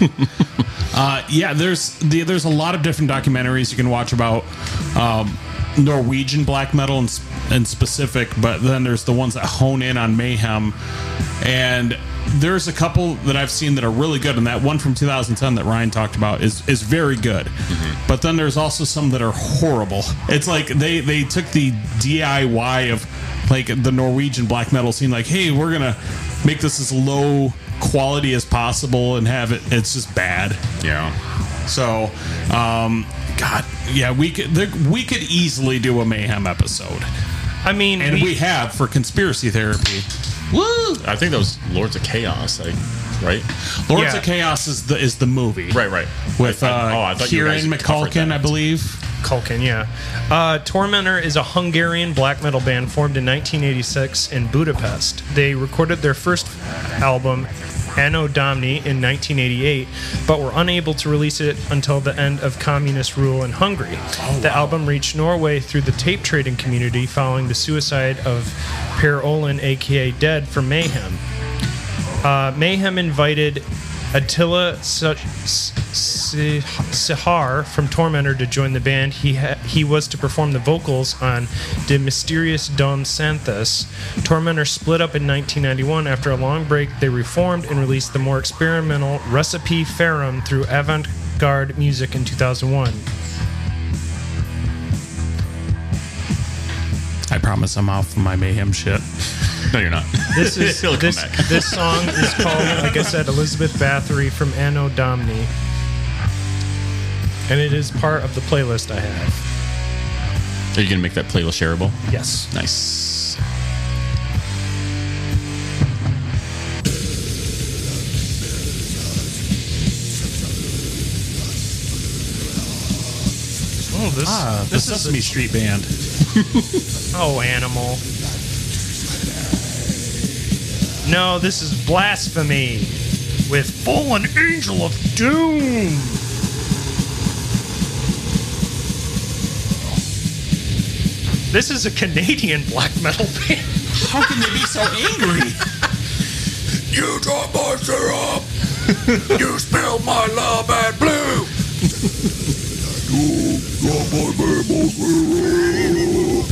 uh, yeah, there's the, there's a lot of different documentaries you can watch about um, Norwegian black metal and and specific, but then there's the ones that hone in on mayhem, and there's a couple that I've seen that are really good, and that one from 2010 that Ryan talked about is is very good. But then there's also some that are horrible. It's like they they took the DIY of like the Norwegian black metal scene, like, hey, we're gonna make this as low quality as possible and have it. It's just bad. Yeah. So, um, God, yeah, we could there, we could easily do a mayhem episode, I mean, and we, we have for conspiracy therapy. Woo! I think that was Lords of Chaos, like, right? Lords Yeah. of Chaos is the is the movie, Right, right. With I- uh, I- oh, I thought you guys Kieran covered McCulkin, that. I believe. Culkin, yeah. Uh, Tormentor is a Hungarian black metal band formed in 1986 in Budapest. They recorded their first album Anno Domini in 1988, but were unable to release it until the end of communist rule in Hungary. the album reached Norway through the tape trading community following the suicide of Per Ohlin, aka Dead, from Mayhem. Uh, Mayhem invited Attila Csihar from Tormentor to join the band. He ha- he was to perform the vocals on De Mysteriis Dom Sathanas. Tormentor split up in 1991. After a long break, they reformed and released the more experimental Recipe Ferrum through Avant Garde Music in 2001. I promise I'm off my mayhem shit. No, you're not. This is He'll come this, back. this song is called, like I said, Elizabeth Bathory from Anno Domini, and it is part of the playlist I have. Are you gonna make that playlist shareable? Yes. Nice. Oh, this Ah, the this Sesame is Street Band. oh animal. No, this is blasphemy with fallen angel of doom. This is a Canadian black metal band. How can they be so angry? You drank my syrup. you spilled my love and blue. you drank my maple syrup.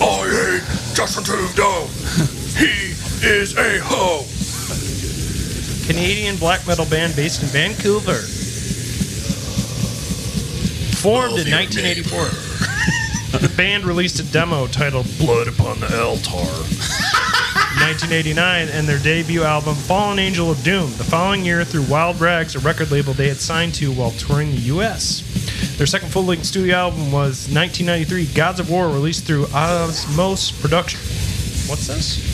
I hate Justin Trudeau. Is a hoe. Canadian black metal band based in Vancouver. Formed in 1984. the band released a demo titled Blood Upon the Altar in 1989 and their debut album Fallen Angel of Doom. The following year, through Wild Rags, a record label they had signed to while touring the U.S. Their second full length studio album was 1993 Gods of War, released through Osmose Production. What's this?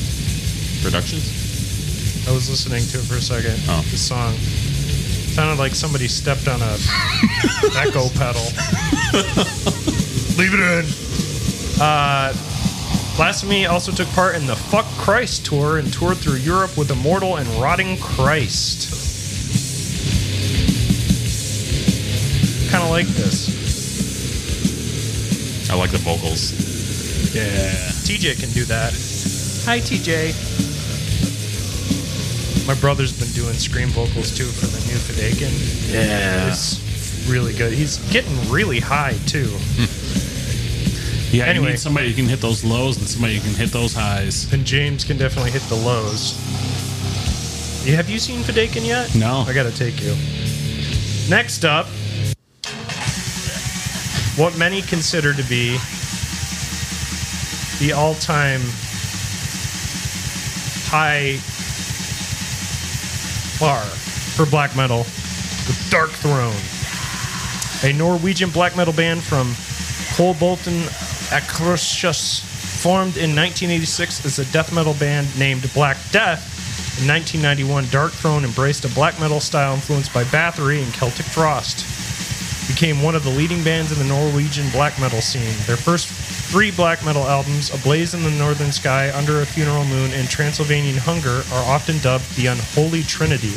Productions. I was listening to it for a second. Oh. The song sounded like somebody stepped on a echo pedal. Leave it in. Uh, Blasphemy also took part in the Fuck Christ tour and toured through Europe with Immortal and Rotting Christ. Kind of like this. I like the vocals. Yeah. TJ can do that. Hi, TJ. My brother's been doing scream vocals too for the new Fidakin. Yeah. It's really good. He's getting really high too. Yeah, Anyway. you need somebody who can hit those lows and somebody who can hit those highs. And James can definitely hit the lows. You, have you seen Fidakin yet? No. I gotta take you. Next up, what many consider to be the all-time high for black metal, the Darkthrone, a Norwegian black metal band from Kolbotn Akershus, formed in 1986 as a death metal band named Black Death. In 1991, Darkthrone embraced a black metal style influenced by Bathory and Celtic Frost. Became one of the leading bands in the Norwegian black metal scene. Their first three black metal albums, A Blaze in the Northern Sky, Under a Funeral Moon, and Transylvanian Hunger, are often dubbed the Unholy Trinity.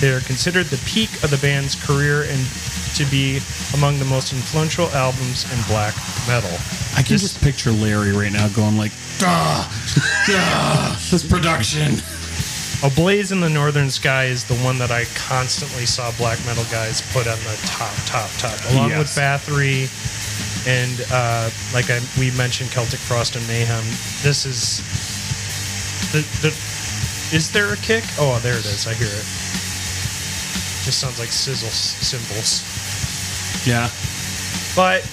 They are considered the peak of the band's career and to be among the most influential albums in black metal. I can This- just picture Larry right now going like, "Duh, duh, this production." A Blaze in the Northern Sky is the one that I constantly saw black metal guys put on the top, top, top, along Yes. with Bathory and uh, like I, we mentioned Celtic Frost and Mayhem. This is the the. Is there a kick? Oh, there it is. I hear it. Just sounds like sizzle cymbals. Yeah. But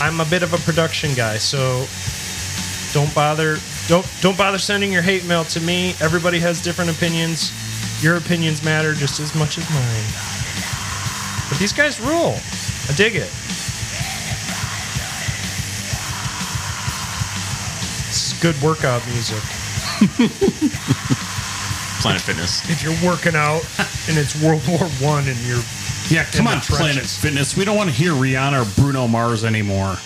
I'm a bit of a production guy, so don't bother don't don't bother sending your hate mail to me. Everybody has different opinions. Your opinions matter just as much as mine. But these guys rule. I dig it. This is good workout music. Planet Fitness. If you're working out and it's World War One and you're Yeah, come on, Planet. Fitness. We don't want to hear Rihanna or Bruno Mars anymore.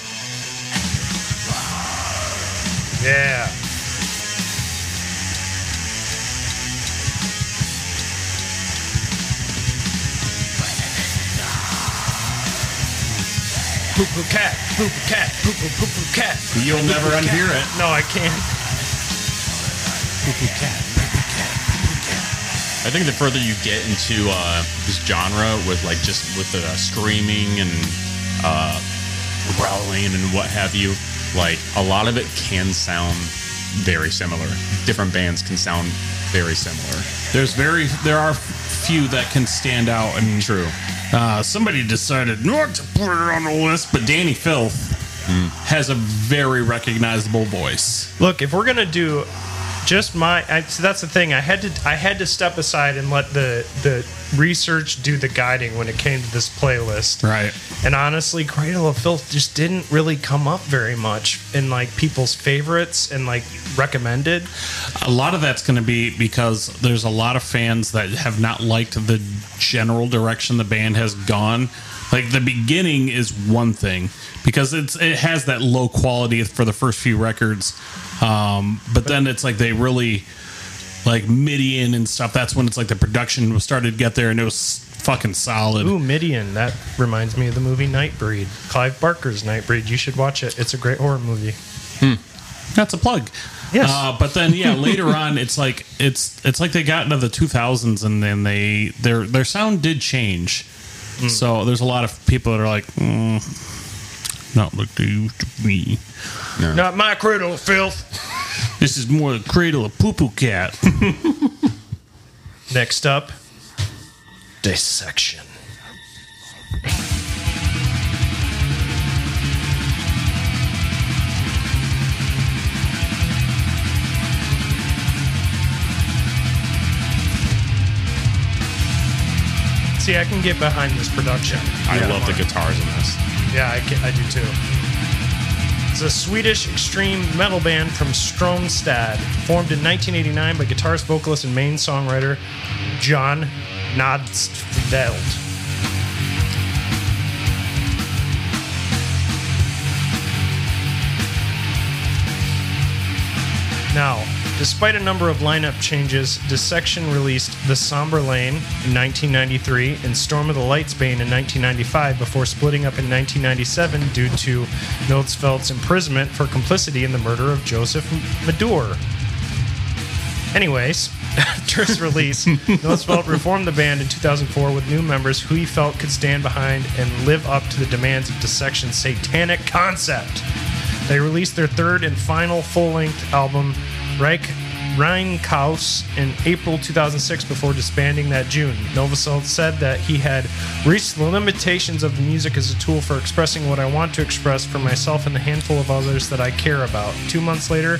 yeah. Poo poo cat, poo poo cat, poo poo poo poo cat. You'll never unhear it. No, I can't. I think the further you get into uh, this genre with like just with the screaming and uh, growling and what have you, like a lot of it can sound very similar. Different bands can sound very similar. There's very there are few that can stand out and True. Uh, somebody decided not to put it on the list, but Dani Filth has a very recognizable voice. Look, if we're gonna do just my, I, so that's the thing. I had to, I had to step aside and let the the research do the guiding when it came to this playlist. Right. And honestly, Cradle of Filth just didn't really come up very much in like people's favorites and like recommended. A lot of that's going to be because there's a lot of fans that have not liked the general direction the band has gone. Like the beginning is one thing because it's it has that low quality for the first few records, um, but then it's like they really like Midian and stuff. That's when it's like the production was started to get there and it was fucking solid. Ooh, Midian. That reminds me of the movie Nightbreed. Clive Barker's Nightbreed. You should watch it. It's a great horror movie. That's a plug. Yes. Uh, but then yeah, later on it's like it's it's like they got into the 2000s and then they their their sound did change. So there's a lot of people that are like, mm, not like they used to be. Not my Cradle of Filth. This is more the cradle of poo poo cat. Next up, Dissection. See, I can get behind this production. I love the guitars in this. Yeah, I, ca- I do too. It's a Swedish extreme metal band from Stromstad, formed in 1989 by guitarist, vocalist, and main songwriter Jon Nödtveidt. Now, despite a number of lineup changes, Dissection released The Somberlain in 1993 and Storm of the Lightsbane in 1995 before splitting up in 1997 due to Nödtveidt's imprisonment for complicity in the murder of Joseph Madur. Anyways, after his release, Nodsfeld reformed the band in 2004 with new members who he felt could stand behind and live up to the demands of Dissection's satanic concept. They released their third and final full length album, Reich Rheinkaus, in April 2006 before disbanding that June. Novoselic said that he had reached the limitations of the music as a tool for expressing what I want to express for myself and the handful of others that I care about. Two months later,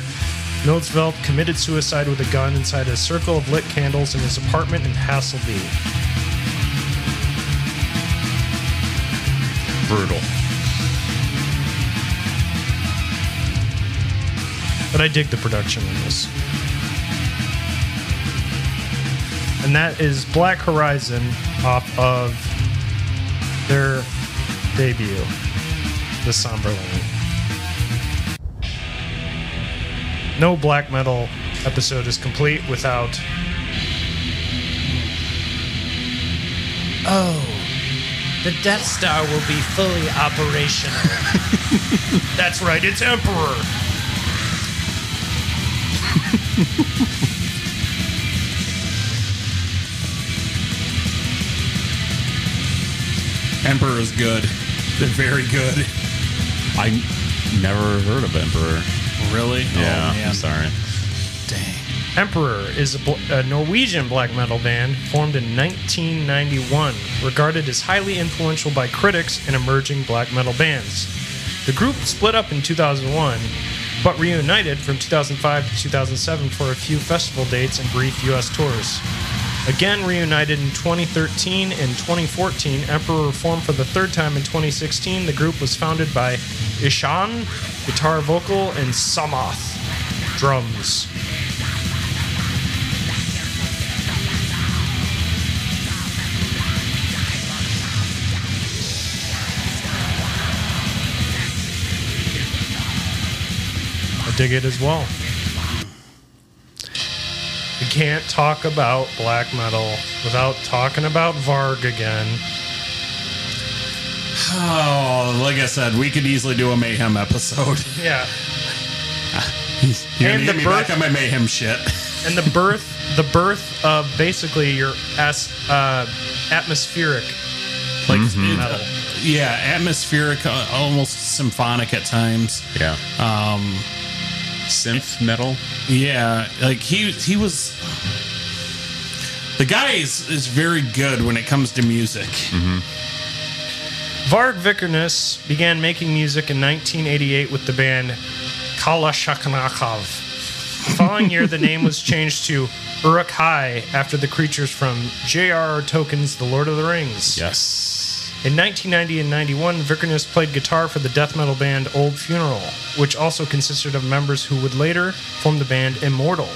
Nödtveidt committed suicide with a gun inside a circle of lit candles in his apartment in Hasselby. Brutal. But I dig the production in this. And that is Black Horizon off of their debut, The Somberlain. No black metal episode is complete without. Oh, the Death Star will be fully operational. That's right, it's Emperor. Emperor is good. They're very good. I never heard of Emperor. Really? Yeah, Oh, man. I'm sorry. Dang. Emperor is a, bl- a Norwegian black metal band formed in 1991, regarded as highly influential by critics and emerging black metal bands. The group split up in 2001, but reunited from 2005 to 2007 for a few festival dates and brief U.S. tours. Again reunited in 2013 and 2014, Emperor formed for the third time in 2016. The group was founded by Ihsahn, guitar vocal, and Samoth, drums. Dig it as well. We can't talk about black metal without talking about Varg again. Oh, like I said, we could easily do a mayhem episode. Yeah. You're And the get me birth- back on my mayhem shit. And the birth, the birth of basically your as, uh, atmospheric Like, Mm-hmm. it- metal. yeah, atmospheric, uh, almost symphonic at times. Yeah. Um, synth metal. Yeah, like he he was. The guy is, is very good when it comes to music. Mm-hmm. Varg Vikernes began making music in 1988 with the band Kalashnikov. The following year, the name was changed to Uruk Hai after the creatures from J.R.R. Tolkien's The Lord of the Rings. Yes. In 1990 and 91, Vikernes played guitar for the death metal band Old Funeral, which also consisted of members who would later form the band Immortal.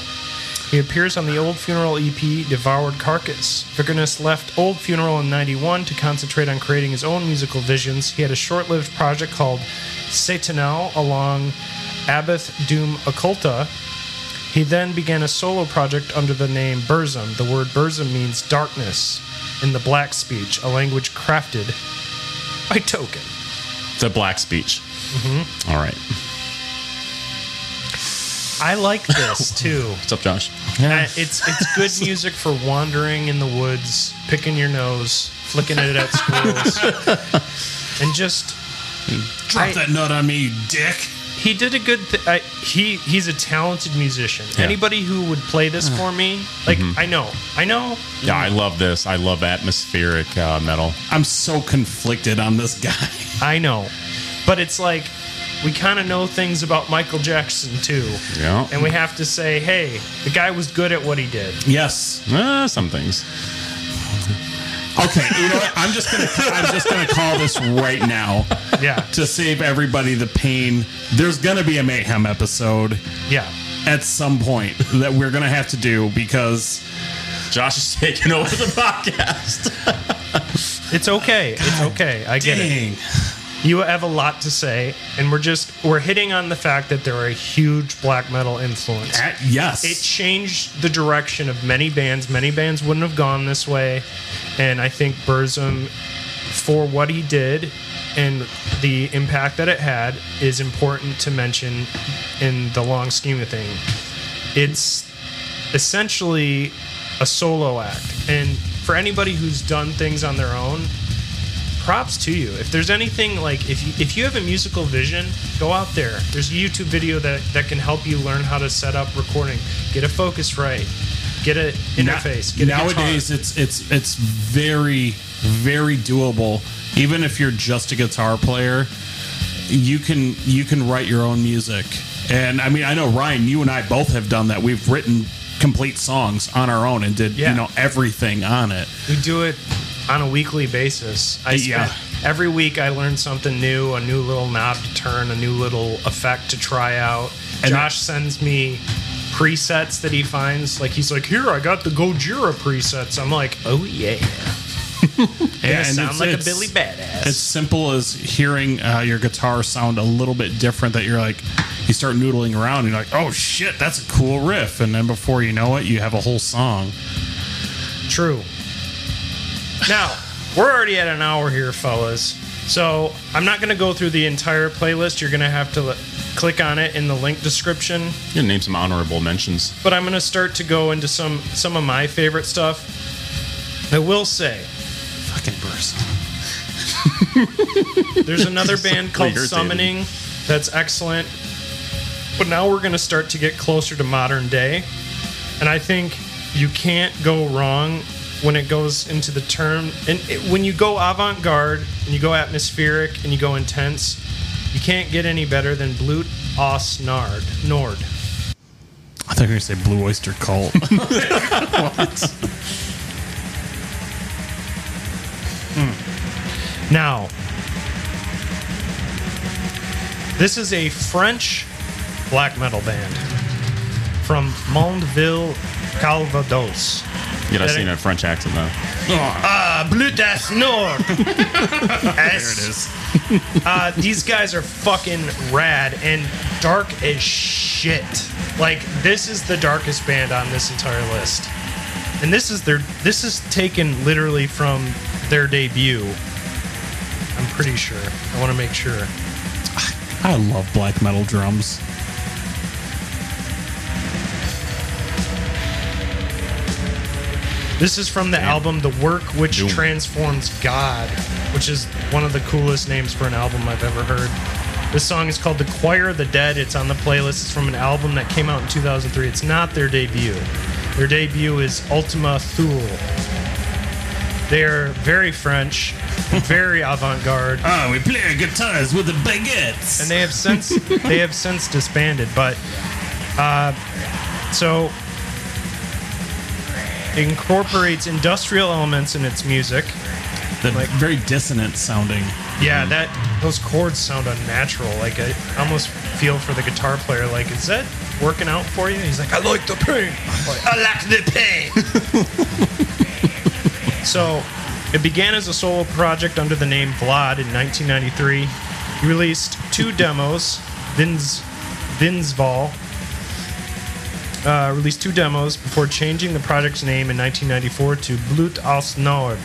He appears on the Old Funeral EP Devoured Carcass. Vikernes left Old Funeral in 91 to concentrate on creating his own musical visions. He had a short lived project called Satanel along Abbath Doom Occulta. He then began a solo project under the name Burzum. The word Burzum means darkness in the black speech, a language crafted by Tolkien. The black speech. Mm-hmm. All right. I like this too. What's up, Josh? Uh, it's it's good music for wandering in the woods, picking your nose, flicking it at squirrels, and just Drop I- that nut on me, you dick. He did a good. Th- I, he he's a talented musician. Yeah. Anybody who would play this for me, like I know, I know. Yeah, I love this. I love atmospheric uh, metal. I'm so conflicted on this guy. I know. But it's like we kind of know things about Michael Jackson too. Yeah. And we have to say, hey, the guy was good at what he did. Yes. Uh, some things. Okay. You know what? I'm just gonna I'm just gonna call this right now Yeah. to save everybody the pain. There's gonna be a mayhem episode Yeah. at some point that we're gonna have to do because Josh is taking over the podcast. It's okay. It's okay. I get it. dang. You have a lot to say, and we're just we're hitting on the fact that they're a huge black metal influence. At- yes. It changed the direction of many bands. Many bands wouldn't have gone this way, and I think Burzum, for what he did and the impact that it had, is important to mention in the long scheme of thing. It's essentially a solo act, and for anybody who's done things on their own, props to you. If there's anything like if you if you have a musical vision, go out there. There's a YouTube video that that can help you learn how to set up recording, get a focus right, get an interface. Get nowadays guitar. it's it's it's very very doable even if you're just a guitar player you can you can write your own music and i mean i know ryan you and i both have done that we've written complete songs on our own and did Yeah. you know everything on it we do it on a weekly basis. I Yeah. spend, every week I learn something new, a new little knob to turn, a new little effect to try out. And- Josh sends me presets that he finds. Like he's like, "Here, I got the Gojira presets." I'm like, "Oh yeah." Yeah, and sound it's- like a Billy Badass. as simple as hearing uh, your guitar sound a little bit different that you're like you start noodling around and you're like oh shit that's a cool riff and then before you know it you have a whole song True. Now, we're already at an hour here, fellas. So I'm not going to go through the entire playlist. You're going to have to li- click on it in the link description. You can name some honorable mentions. But I'm going to start to go into some some of my favorite stuff. I will say, fucking burst there's another band called irritating. Summoning that's excellent. But now we're going to start to get closer to modern day. And I think you can't go wrong when it goes into the term. And it, when you go avant garde and you go atmospheric and you go intense, you can't get any better than Blut Aus Nord. Nord. I thought you were going to say Blue Oyster Cult. Hmm. Now, this is a French black metal band from Mondeville, Calvados. You gotta That sing ain't- a French accent though. Ah, Bleu das Nord. there it is. Uh, these guys are fucking rad and dark as shit. Like this is the darkest band on this entire list, and this is their this is taken literally from their debut. I'm pretty sure. I want to make sure. I love black metal drums. This is from the album The Work Which Doom. Transforms God, which is one of the coolest names for an album I've ever heard. This song is called The Choir of the Dead. It's on the playlist. It's from an album that came out in 2003. It's not their debut. Their debut is Ultima Thule. They are very French, very avant-garde, Ah, we play our guitars with the baguettes. and they have since they have since disbanded. But uh, so incorporates industrial elements in its music. the like- very dissonant sounding. Yeah, that those chords sound unnatural. Like I almost feel for the guitar player. Like, is that working out for you? He's like, I like the pain. I like the pain. so, it began as a solo project under the name Vlad in 1993. He released two demos. Vins, Vinsval uh, released two demos before changing the project's name in 1994 to Blut aus Nord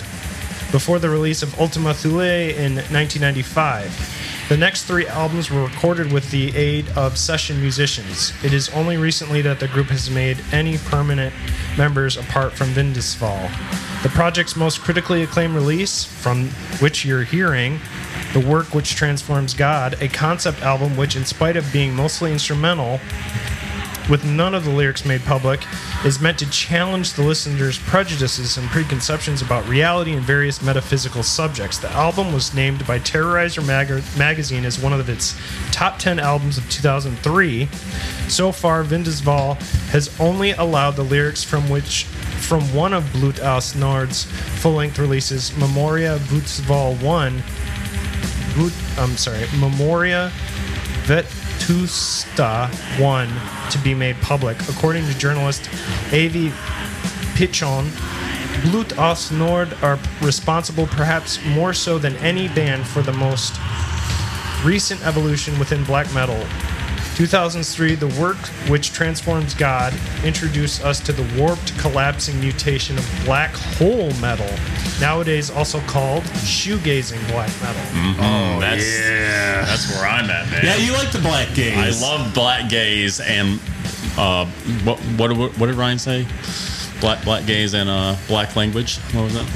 before the release of Ultima Thule in 1995. The next three albums were recorded with the aid of session musicians. It is only recently that the group has made any permanent members apart from Vindsval. The project's most critically acclaimed release, from which you're hearing, The Work Which Transforms God, a concept album which, in spite of being mostly instrumental, with none of the lyrics made public, is meant to challenge the listener's prejudices and preconceptions about reality and various metaphysical subjects. The album was named by Terrorizer Mag- magazine as one of its top 10 albums of 2003. So far, Vindsval has only allowed the lyrics from which from one of Blut aus Nord's full-length releases, Memoria Vindsval 1, Blut, I'm sorry, Memoria Vetusta 1 to be made public. According to journalist Avi Pitchon, Blut aus Nord are responsible perhaps more so than any band for the most recent evolution within black metal. 2003, the work which transforms God introduced us to the warped, collapsing mutation of black hole metal, nowadays also called shoegazing black metal. Oh, that's that's where I'm at, man. Yeah, you like the black gaze. I love black gaze and uh, what what what what did Ryan say? Black black gaze and uh, black language. What was that?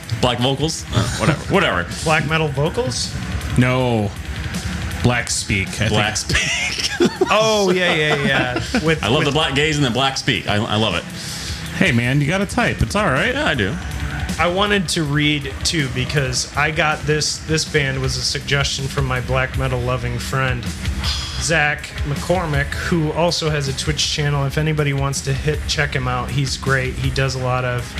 black vocals. Uh, whatever. Whatever. Black metal vocals? No. Black speak. I Black think. speak. Oh yeah, yeah, yeah. With I love with, the black gaze and the black speak. I, I love it. Hey, man, you got to type. It's all right. Yeah, I do. I wanted to read too because I got this. This band was a suggestion from my black metal loving friend Zach McCormick, who also has a Twitch channel. If anybody wants to hit check him out, he's great. He does a lot of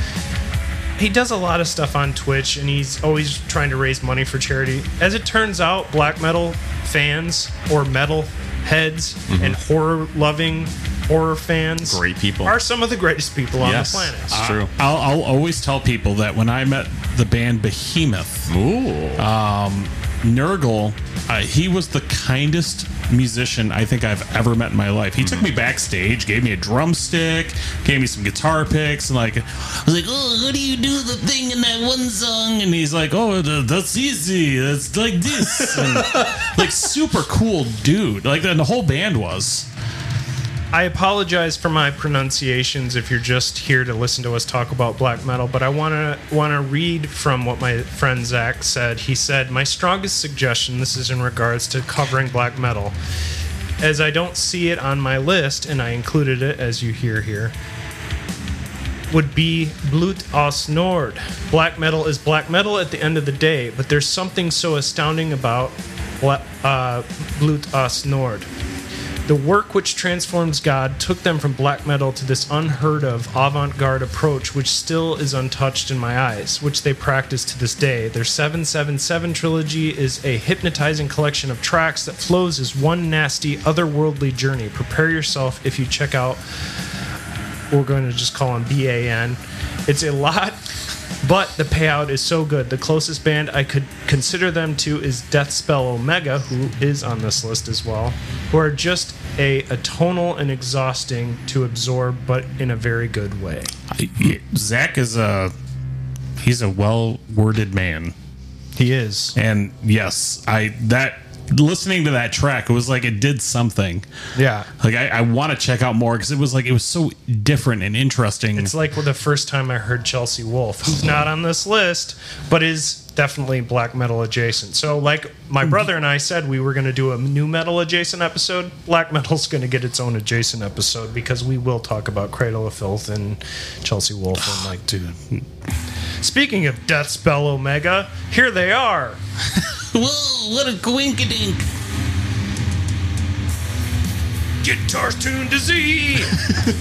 he does a lot of stuff on Twitch, and he's always trying to raise money for charity. As it turns out, black metal fans or metal heads mm-hmm. and horror loving horror fans Great people. are some of the greatest people on yes, the planet. it's true. I'll, I'll always tell people that when I met the band Behemoth, Ooh. Nergal, uh, he was the kindest musician I think I've ever met in my life. He took me backstage, gave me a drumstick, gave me some guitar picks, and like, I was like, "Oh, how do you do the thing in that one song?" And he's like, "Oh, that's easy. It's like this." And, like, super cool dude. Like, and the whole band was. I apologize for my pronunciations if you're just here to listen to us talk about black metal, but I want to want to read from what my friend Zach said. He said, "My strongest suggestion, this is in regards to covering black metal, as I don't see it on my list, and I included it as you hear here." Would be Blut aus Nord. Black metal is black metal at the end of the day, but there's something so astounding about uh, Blut aus Nord. The work which transforms God took them from black metal to this unheard of avant garde approach, which still is untouched in my eyes, which they practice to this day. Their 777 trilogy is a hypnotizing collection of tracks that flows as one nasty, otherworldly journey. Prepare yourself if you check out, we're going to just call him BAN. It's a lot, but the payout is so good. The closest band I could consider them to is Deathspell Omega, who is on this list as well, who are just a atonal and exhausting to absorb, but in a very good way. I, Zach is a he's a well worded man. He is. And yes, I that listening to that track, it was like it did something. Yeah. Like I, I want to check out more because it was like it was so different and interesting. It's like the first time I heard Chelsea Wolfe, who's not on this list, but is definitely black metal adjacent. So, like my brother and I said, we were going to do a nu metal adjacent episode. Black metal's going to get its own adjacent episode because we will talk about Cradle of Filth and Chelsea Wolfe and like, dude. Speaking of Deathspell Omega, here they are. Whoa, what a coinkydink. Guitar's tuned to Z.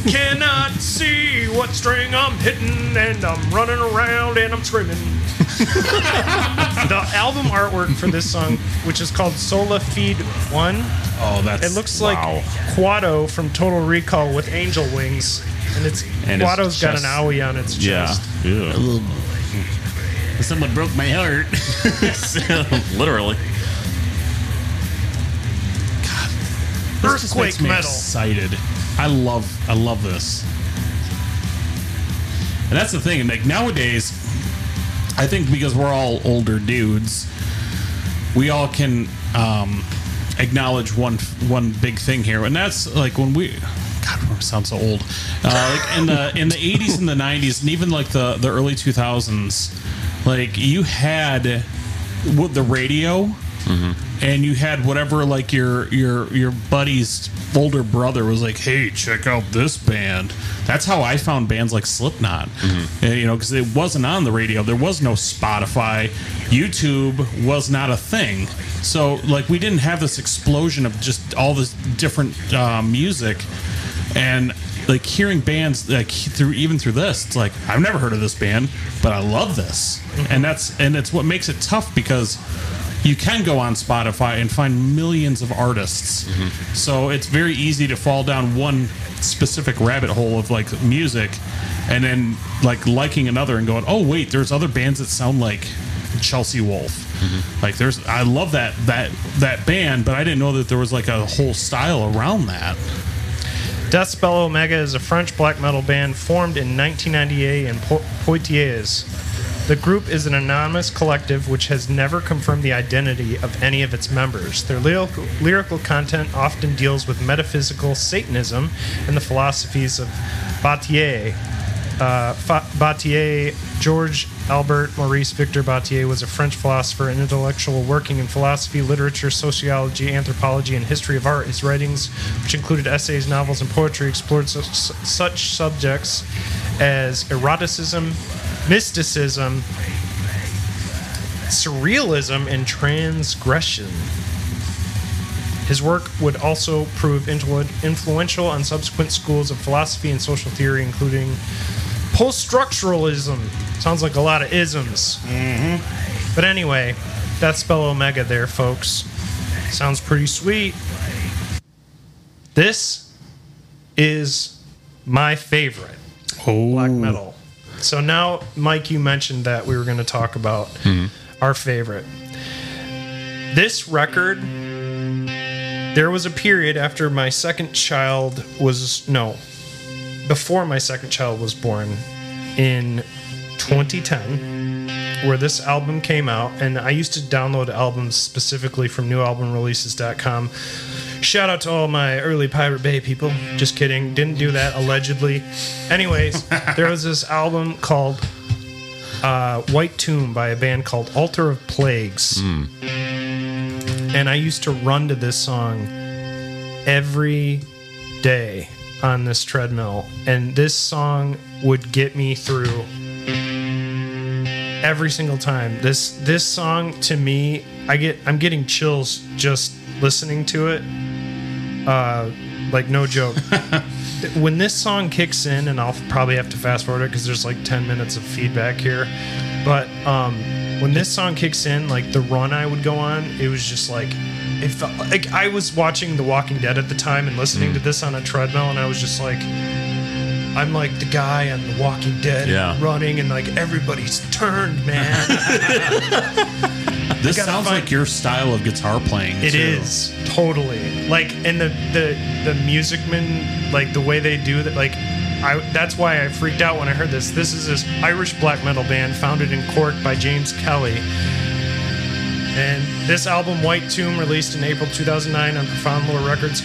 Cannot see what string I'm hitting, and I'm running around and I'm screaming. the album artwork for this song, which is called Sola Fide One, Oh, that's it looks Wow. like Kuato from Total Recall with angel wings, and it's And his Kuato's got an chest. owie on its Yeah. chest. Yeah. Someone broke my heart. Literally. This just Earthquake makes me metal. Excited. I love. I love this. And that's the thing. Like nowadays, I think because we're all older dudes, we all can um, acknowledge one one big thing here, and that's like when we. God, I sound so old. Uh, like in the in the 80s and the 90s, and even like the the early 2000s, like you had the radio? Mm-hmm. And you had whatever like your your your buddy's older brother was like hey check out this band. That's how i found bands like slipknot. And, you know because it wasn't on the radio. There was no spotify. Youtube was not a thing. So like we didn't have this explosion of just all this different uh, music. And like hearing bands like through even through this it's like i've never heard of this band but i love this. Mm-hmm. And that's and it's what makes it tough because you can go on spotify and find millions of artists. Mm-hmm. So it's very easy to fall down one specific rabbit hole of like music and then like liking another and going oh wait there's other bands that sound like chelsea wolfe. Mm-hmm. Like there's i love that that that band but i didn't know that there was like a whole style around that Deathspell Omega is a French black metal band formed in 1998 in Po- Poitiers. The group is an anonymous collective which has never confirmed the identity of any of its members. Their lyrical, lyrical content often deals with metaphysical Satanism and the philosophies of Bataille. Uh, Bataille, George Albert Maurice Victor Bataille, was a French philosopher and intellectual working in philosophy, literature, sociology, anthropology, and history of art. His writings, which included essays, novels, and poetry, explored su- su- such subjects as eroticism, mysticism, surrealism, and transgression. His work would also prove influential on subsequent schools of philosophy and social theory, including post structuralism. Sounds like a lot of isms. Mm-hmm. But anyway, Deathspell Omega there, folks. Sounds pretty sweet. This is my favorite oh black metal. So now, Mike, you mentioned that we were going to talk about our favorite. This record, there was a period after my second child was, no, before my second child was born in 2010 where this album came out and I used to download albums specifically from newalbumreleases.com. Shout out to all my early Pirate Bay people. Just kidding. Didn't do that allegedly. Anyways, there was this album called uh, White Tomb by a band called Altar of Plagues. And I used to run to this song every day on this treadmill. And this song would get me through every single time. This this song to me, I get I'm getting chills just listening to it. Uh, like no joke. when this song kicks in, and I'll probably have to fast forward it because there's like 10 minutes of feedback here. But um, when this song kicks in, like the run I would go on, it was just like it felt like I was watching The Walking Dead at the time and listening to this on a treadmill, and I was just like. I'm like the guy on The Walking Dead Yeah. running, and like everybody's turned, man. This sounds find- like your style of guitar playing. It too. is totally like, and the the the music men, like the way they do that, like. I, that's why I freaked out when I heard this. This is this Irish black metal band founded in Cork by James Kelly. And this album, White Tomb, released in April 2009 on Profound Lore Records,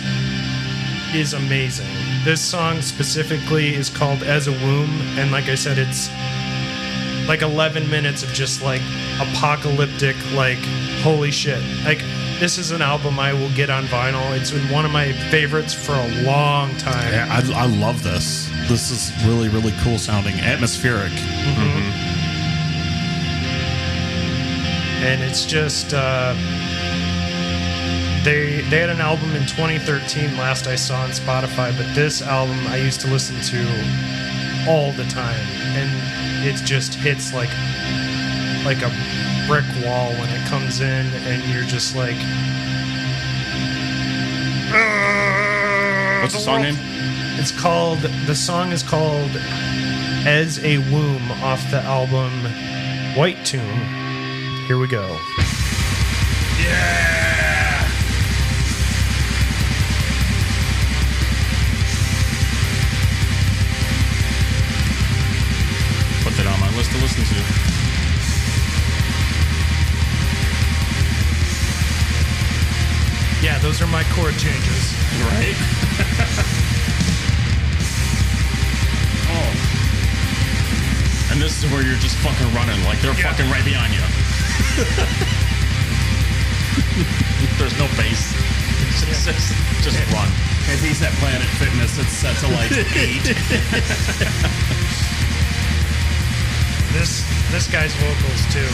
is amazing. This song specifically is called As a Womb, and like I said, it's like 11 minutes of just like apocalyptic, like, holy shit. Like, this is an album I will get on vinyl. It's been one of my favorites for a long time. Yeah, I, I love this. This is really, really cool sounding. Atmospheric. and it's just uh, they they had an album in 2013 last I saw on Spotify, but this album I used to listen to all the time, and it just hits like like a brick wall when it comes in, and you're just like. What's the song name? It's called the song is called As a Womb off the album White Tomb. Here we go. Yeah! Listen to. Yeah, those are my chord changes. Right? Oh. And this is where you're just fucking running, like they're Yeah. fucking right behind you. There's no bass. It's just, just run. If he's at Planet Fitness, it's set to like eight. This this guy's vocals too.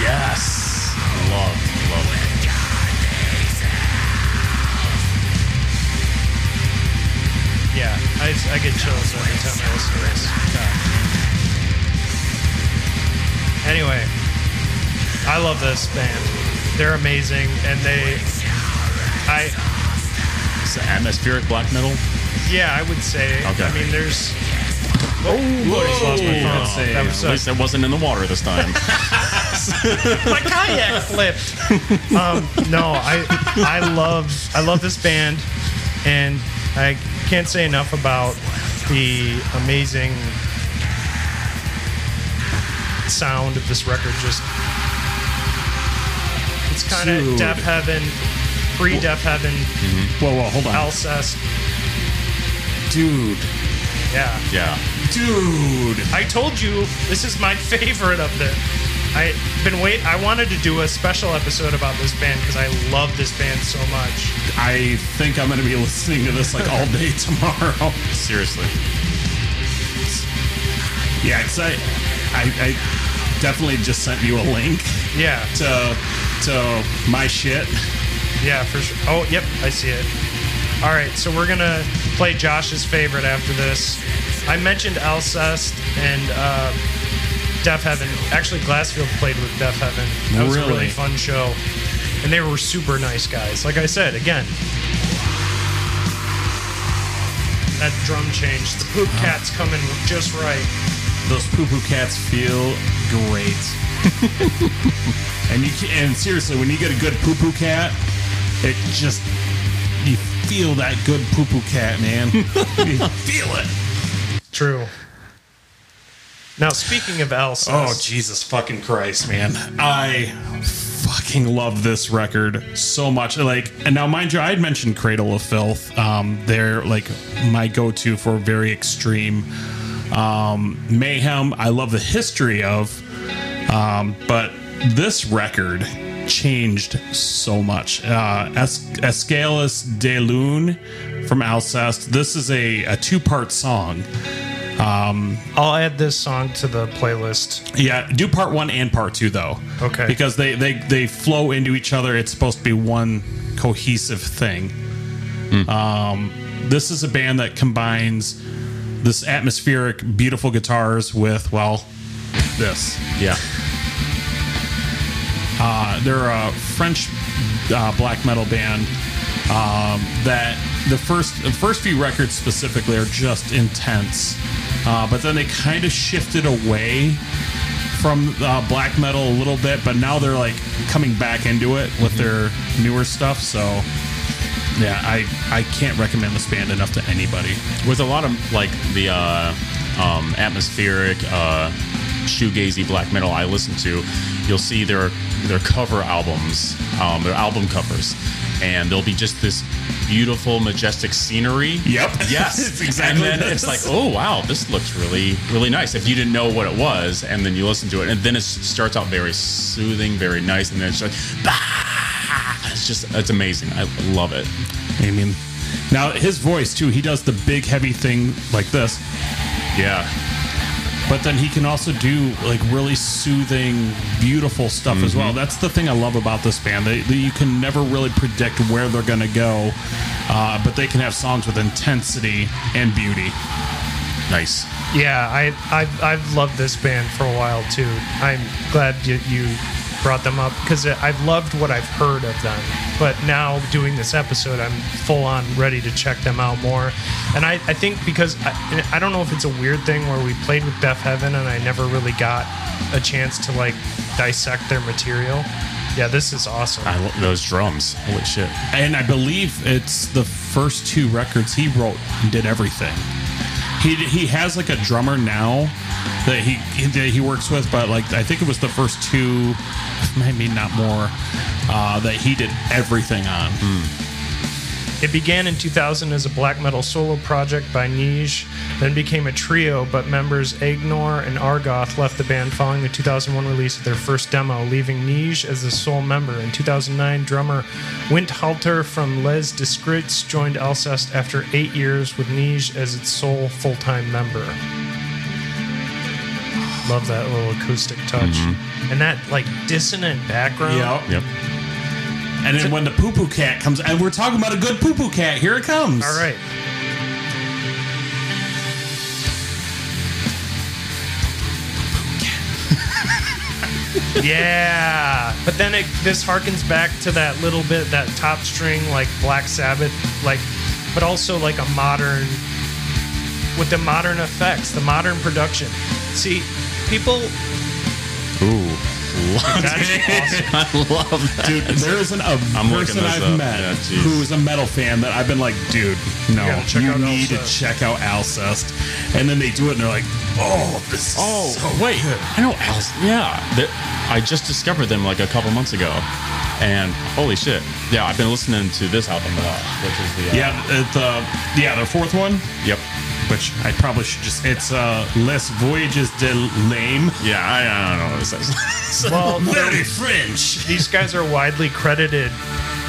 Yes. Love, love it. Yeah, I, I get chills every time I listen to this. Anyway, I love this band. They're amazing, and they, I It's atmospheric black metal. yeah, I would say. Okay. I mean, there's. Oh, just lost my phone. Let's. That was At least it wasn't in the water this time. my kayak flipped. um, no, I I love I love this band, and I can't say enough about the amazing sound of this record. Just it's kind of Dude. Deafheaven, pre Deafheaven, Whoa, whoa, hold on. Alcest. Dude. Yeah, yeah. Dude. I told you this is my favorite of them. I been wait. I wanted to do a special episode about this band because I love this band so much. I think I'm going to be listening to this like all day tomorrow. Seriously. Yeah, because I, I, I definitely just sent you a link Yeah, to to my shit. yeah, for sure. Oh, yep, I see it. All right, so we're gonna play Josh's favorite after this. I mentioned Alcest and uh, Deafheaven. Actually, Glassfield played with Deafheaven. That was a really Really? fun show, and they were super nice guys. Like I said, again, that drum change, the poop cat's coming just right. Those poo poo cats feel great. and you can, and seriously, when you get a good poo poo cat, it just you feel that good poo poo cat, man. you feel it. True. Now, speaking of Alcest, Oh Jesus fucking Christ, man! I fucking love this record so much. Like, and now mind you, I had mentioned Cradle of Filth. Um, they're like my go-to for very extreme um, mayhem. I love the history of, um, but this record changed so much. Uh, es- Écailles de Lune from Alcest. This is a, a two-part song. Um, I'll add this song to the playlist. Yeah, do part one and part two though. Okay. Because they they they flow into each other. It's supposed to be one cohesive thing. Um, this is a band that combines this atmospheric, beautiful guitars with well, this. Yeah. Uh, they're a French uh, black metal band um, that the first the first few records specifically are just intense, uh, but then they kind of shifted away from uh, black metal a little bit, but now they're like coming back into it with their newer stuff. So yeah, I I can't recommend this band enough to anybody. With a lot of like the uh, um, atmospheric, uh, shoegazy black metal I listen to, you'll see their their cover albums, um, their album covers, and there'll be just this beautiful, majestic scenery. Yep. Yes. It's exactly And then this. it's like, oh wow, this looks really, really nice. If you didn't know what it was, and then you listen to it, and then it starts out very soothing, very nice, and then it's like, bah! it's just, it's amazing. I love it. I mean, now his voice too. He does the big heavy thing like this, Yeah. But then he can also do like really soothing, beautiful stuff as well. That's the thing I love about this band. They, they, you can never really predict where they're going to go, uh, but they can have songs with intensity and beauty. Nice. Yeah, I I've, I've loved this band for a while too. I'm glad you, you brought them up because I've loved what I've heard of them. But now doing this episode, I'm full on ready to check them out more. And I, I think because I, I don't know if it's a weird thing where we played with Deafheaven and I never really got a chance to like dissect their material. Yeah, this is awesome. I love those drums. Holy shit. And I believe it's the first two records he wrote and did everything. He he has like a drummer now that he that he works with, but like I think it was the first two, maybe not more, uh, that he did everything on. It began in 2000 as a black metal solo project by Neige, then became a trio, but members Aegnor and Argoth left the band following the 2001 release of their first demo, leaving Neige as the sole member. In 2009, drummer Winterhalter from Les Discrets joined Alcest after eight years with Neige as its sole full time member. Love that little acoustic touch. Mm-hmm. And that like dissonant background. Yep. Yep. And then when the poo poo cat comes, and we're talking about a good poo poo cat, here it comes. All right. yeah, but then it this harkens back to that little bit that top string like Black Sabbath, like, but also like a modern with the modern effects, the modern production. See, people. Ooh. That's awesome. I love that. Dude, there isn't a I'm looking person this I've up. met Yeah, geez. who's a metal fan that I've been like, dude, no, gotta check you out need to Alcest." check out Alcest. And then they do it and they're like, oh, this is Oh, so wait. good. I know Alice. Yeah. They- I just discovered them like a couple months ago. And holy shit. Yeah, I've been listening to this album a lot, which is the. Uh, Yeah, it, uh, yeah, their fourth one, Yep. Which I probably should just, it's uh, Les Voyages de l'Âme. Yeah, I, I don't know what this is. Well, Very French. these guys are widely credited,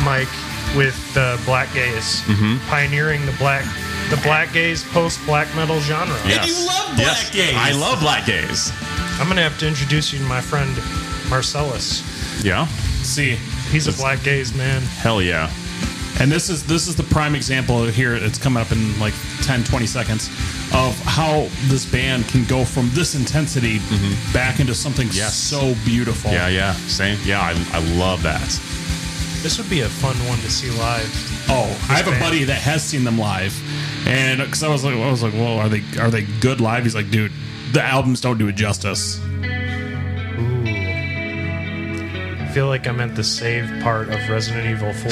Mike, with the black gaze, pioneering the black the black gaze post black metal genre. Yes. you love Black Yes. Gaze. I love Black Gaze. I'm gonna have to introduce you to my friend Marcellus. Yeah. See, He's a black gaze man. Hell yeah. And this is this is the prime example here. It's coming up in like 10, 20 seconds of how this band can go from this intensity mm-hmm. back into something Yes. so beautiful. Yeah, yeah. Same. Yeah, I, I love that. This would be a fun one to see live. Oh, I have a buddy that has seen them live, and because I was like, I was like, well, are they are they good live? He's like, dude, the albums don't do it justice. Ooh. I feel like I'm at the save part of Resident Evil 4.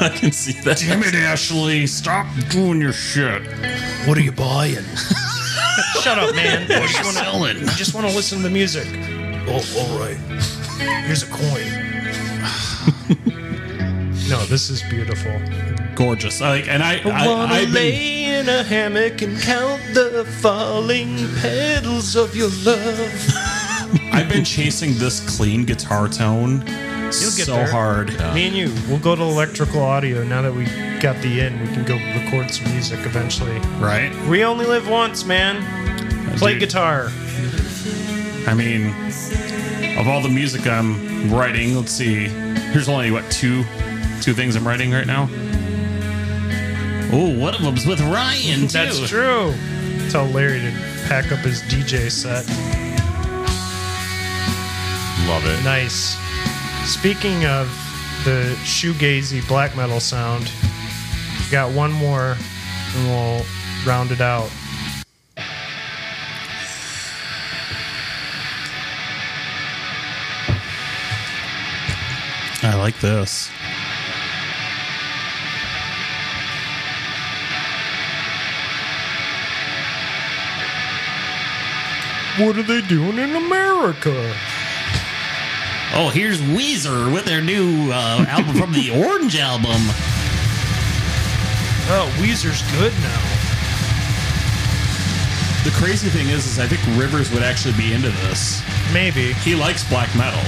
I can see that. Damn it, Ashley, stop doing your shit. what are you buying? Shut up, man. I just wanna, selling? I just want to listen to the music. Oh, all right. Here's a coin. no, this is beautiful. Gorgeous. Like, and I, I, I, wanna I've been, lay in a hammock and count the falling petals of your love. I've been chasing this clean guitar tone You'll get so there. hard. Me and you, we'll go to electrical audio. Now that we got the in, we can go record some music eventually. Right? We only live once, man. Play Dude. guitar. I mean, of all the music I'm writing, let's see. Here's only what two, two things I'm writing right now. Oh, one of them's with Ryan too. That's true. Tell Larry to pack up his DJ set. Love it. Nice. Speaking of the shoegazy black metal sound, got one more and we'll round it out. I like this. What are they doing in America? Oh, here's Weezer with their new uh, album from the Orange album. Oh, Weezer's good now. The crazy thing is, is I think Rivers would actually be into this. Maybe. He likes black metal.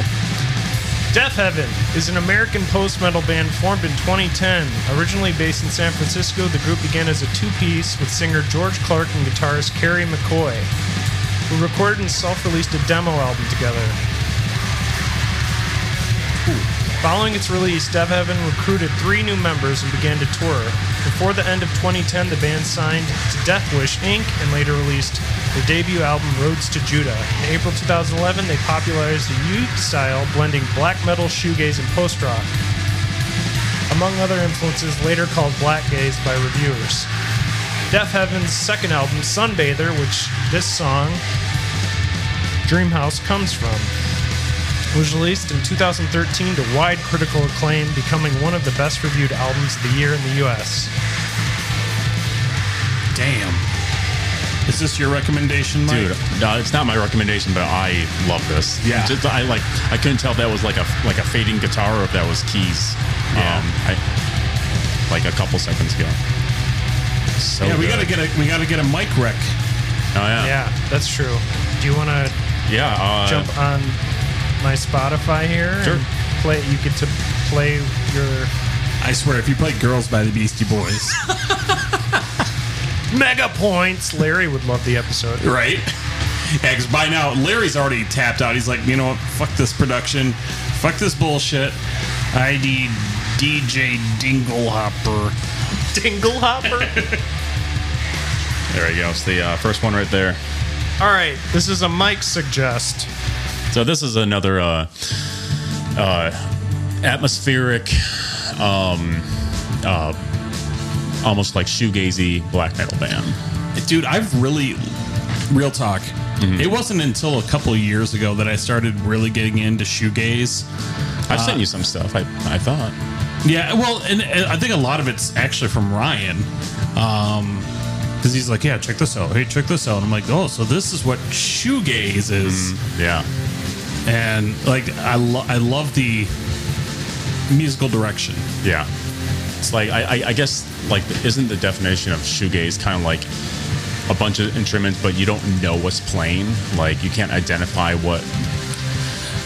Deafheaven is an American post metal band formed in 2010. Originally based in San Francisco, the group began as a two piece with singer George Clarke and guitarist Kerry McCoy, who recorded and self released a demo album together. Following its release, Heaven recruited three new members and began to tour. Before the end of 2010, the band signed to Deathwish Inc. and later released their debut album Roads to Judah. In April 2011, they popularized the youth style, blending black metal, shoegaze, and post rock. Among other influences later called black gaze by reviewers. Deafheaven's second album, Sunbather, which this song, Dreamhouse, comes from was released in 2013 to wide critical acclaim, becoming one of the best reviewed albums of the year in the US. Damn. Is this your recommendation, Mike? Dude, no, it's not my recommendation, but I love this. Yeah. Just, I like. I couldn't tell if that was like a like a fading guitar or if that was keys. Yeah. Um, I, like a couple seconds ago. So yeah, we good. gotta get a we gotta get a mic wreck. Oh yeah. Yeah, that's true. Do you want to Yeah. Uh, jump on my Spotify here? Sure. Play. You get to play your I swear, if you play "Girls" by the Beastie Boys, mega points. Larry would love the episode. right? Yeah, because by now Larry's already tapped out. He's like, you know what? Fuck this production. Fuck this bullshit. I need DJ Dinglehopper. Dinglehopper. There we go. It's the uh, first one right there. All right, this is a Mike suggest. So this is another uh, uh, atmospheric, um, uh, almost like shoegazy black metal band. Dude, I've really, real talk. Mm-hmm. It wasn't until a couple of years ago that I started really getting into shoegaze. I've sent you some stuff. I I thought. Yeah, well, and, and I think a lot of it's actually from Ryan. Um, because he's like, yeah, check this out. Hey, check this out. I'm like, oh, so this is what shoegaze is, Yeah. And like, I lo- I love the musical direction. Yeah. It's like I, I, I guess like isn't the definition of shoegaze kind of like a bunch of instruments, but you don't know what's playing. Like you can't identify what.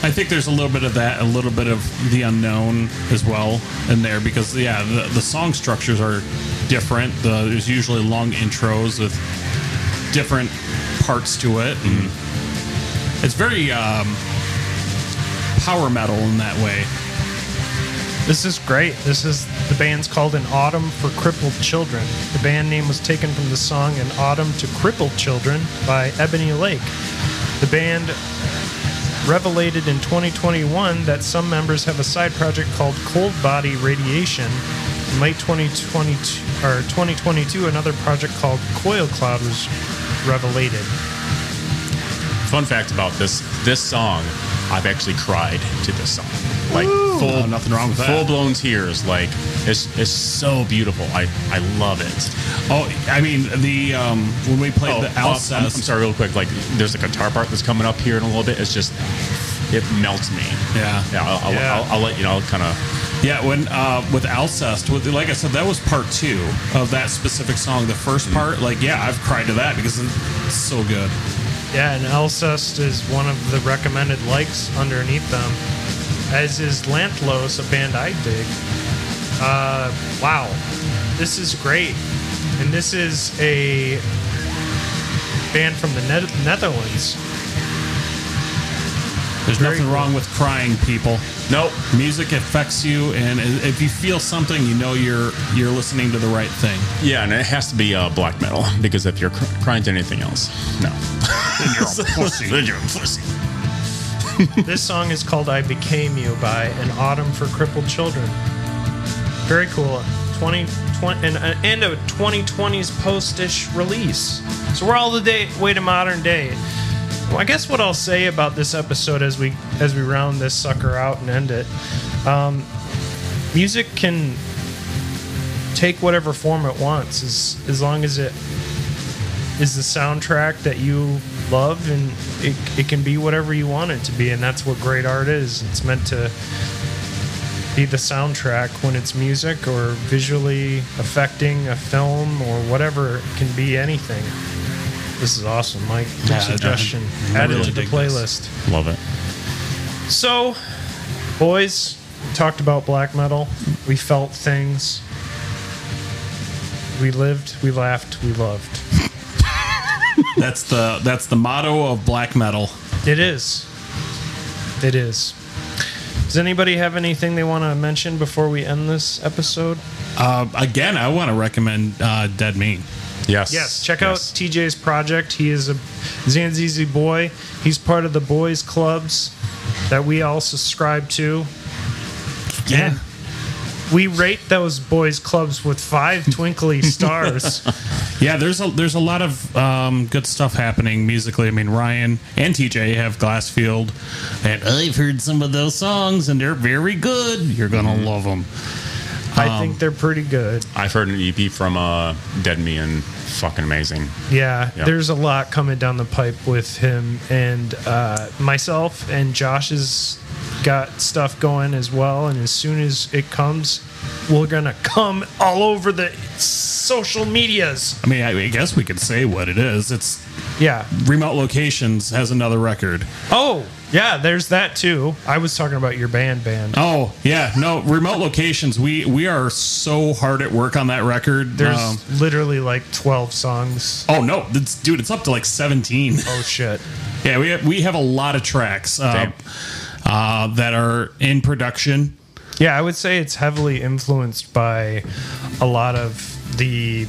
I think there's a little bit of that, a little bit of the unknown as well in there because yeah, the, the song structures are different. The, there's usually long intros with different parts to it, and it's very um, power metal in that way. This is great. This is the band's called An Autumn for Crippled Children. The band name was taken from the song An Autumn to Crippled Children by Ebony Lake. The band revelated in 2021 that some members have a side project called Cold Body Radiation. In late 2022 or 2022, another project called Coil Cloud was revelated. Fun fact about this this song, I've actually cried to this song. Like full, Oh, nothing wrong with that. Full blown tears. Like it's it's so beautiful. I I love it. Oh, I mean the um, when we played Oh, the uh, I'm, Alcest. I'm sorry, real quick. Like there's a guitar part that's coming up here in a little bit. It's just it melts me. Yeah. Yeah. I'll, I'll, Yeah. I'll, I'll let you know. Kind of. Yeah, when uh, with Alcest, with like I said, that was part two of that specific song. The first part, like yeah, I've cried to that because it's so good. Yeah, and Alcest is one of the recommended likes underneath them, as is Lantlos, a band I dig. Uh, wow, this is great, and this is a band from the ne- Netherlands. There's Very nothing cool. wrong with crying, people. Nope. Music affects you, and if you feel something, you know you're you're listening to the right thing. Yeah, and it has to be uh, black metal because if you're cr- crying to anything else, no. Then you're a pussy. Then you're a pussy. this song is called "I Became You" by An Autumn for Crippled Children. Very cool. 2020 and uh, and a 2020s post-ish release. So we're all the day way to modern day. Well, I guess what I'll say about this episode as we as we round this sucker out and end it, um, music can take whatever form it wants, as as long as it is the soundtrack that you love, and it, it can be whatever you want it to be, and that's what great art is. It's meant to be the soundtrack when it's music or visually affecting a film or whatever. It can be anything. This is awesome, Mike. Good Yeah, suggestion. I Add it to the dig this. playlist. Love it. So, boys, we talked about black metal. We felt things. We lived, we laughed, we loved. That's the that's the motto of black metal. It is. It is. Does anybody have anything they want to mention before we end this episode? Uh, again, I want to recommend uh, Dead Mean. Yes. Yes, check Yes. out TJ's project. He is a Zanzeezee boy. He's part of the boys clubs that we all subscribe to. Yeah. We rate those boys clubs with five twinkly stars. Yeah, there's a there's a lot of um, good stuff happening musically. I mean, Ryan and TJ have Glassfield, and I've heard some of those songs, and they're very good. You're gonna love them. I think they're pretty good. I've heard an EP from uh, Dead Me and fucking amazing. Yeah, Yep. there's a lot coming down the pipe with him and uh, myself and Josh has got stuff going as well. And as soon as it comes, we're gonna come all over the social medias. I mean, I, I guess we could say what it is. It's Yeah. Remote Locations has another record. Oh, yeah. There's that too. I was talking about your band, band. Oh yeah, no, Remote Locations. We we are so hard at work on that record. There's Um, literally like 12 songs. oh no, it's, dude, it's up to like 17. Oh shit. Yeah, we have, we have a lot of tracks uh, uh, that are in production. Yeah, I would say it's heavily influenced by a lot of the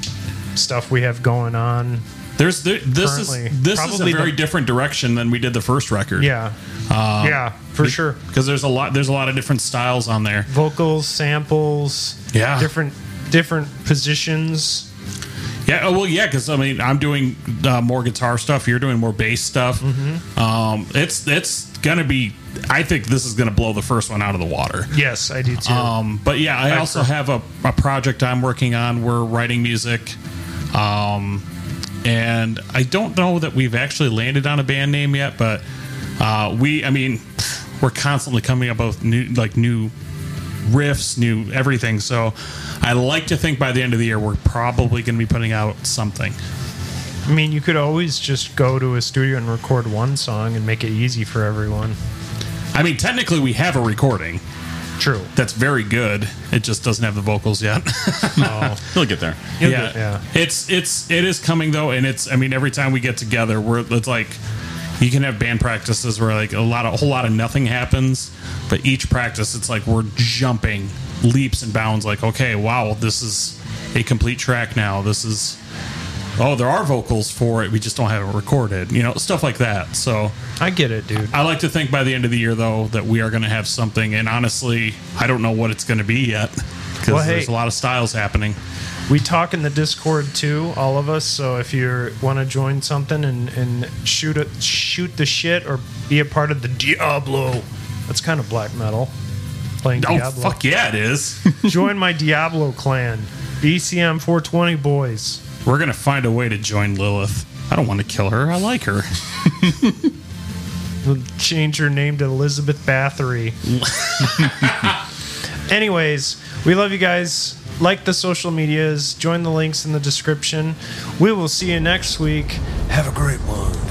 stuff we have going on. There's the, this Currently, is this is a very the- different direction than we did the first record. Yeah. yeah, for sure. because there's a lot there's a lot of different styles on there. Vocals, samples, Yeah. different different positions. Yeah, oh, well, yeah, because I mean, I'm doing uh, more guitar stuff. You're doing more bass stuff. Mm-hmm. Um, it's it's gonna be. I think this is gonna blow the first one out of the water. Yes, I do too. Um, but yeah, I also have a, a project I'm working on. We're writing music. Um, and I don't know that we've actually landed on a band name yet, but uh, we, I mean, we're constantly coming up with new, like new riffs, new everything. So I like to think by the end of the year, we're probably going to be putting out something. I mean, you could always just go to a studio and record one song and make it easy for everyone. I mean, technically, we have a recording True. that's very good. It just doesn't have the vocals yet. Oh, He'll get there. You'll yeah. get- yeah. It's it's it is coming though, and it's I mean every time we get together, we're it's like you can have band practices where like a lot of a whole lot of nothing happens, but each practice it's like we're jumping leaps and bounds. Like okay, wow, this is a complete track now. This is oh there are vocals for it. We just don't have it recorded. You know stuff like that. So. I get it, dude. I like to think by the end of the year, though, that we are going to have something. And honestly, I don't know what it's going to be yet because Well, hey. there's a lot of styles happening. We talk in the Discord too, all of us. So if you want to join something and, and shoot it, shoot the shit, or be a part of the Diablo, that's kind of black metal. Playing Oh, Diablo. fuck yeah, it is. Join my Diablo clan, BCM 420 boys. We're going to find a way to join Lilith. I don't want to kill her. I like her. We'll change her name to Elizabeth Bathory. Anyways, we love you guys. Like the social medias, join the links in the description. We will see you next week. Have a great one.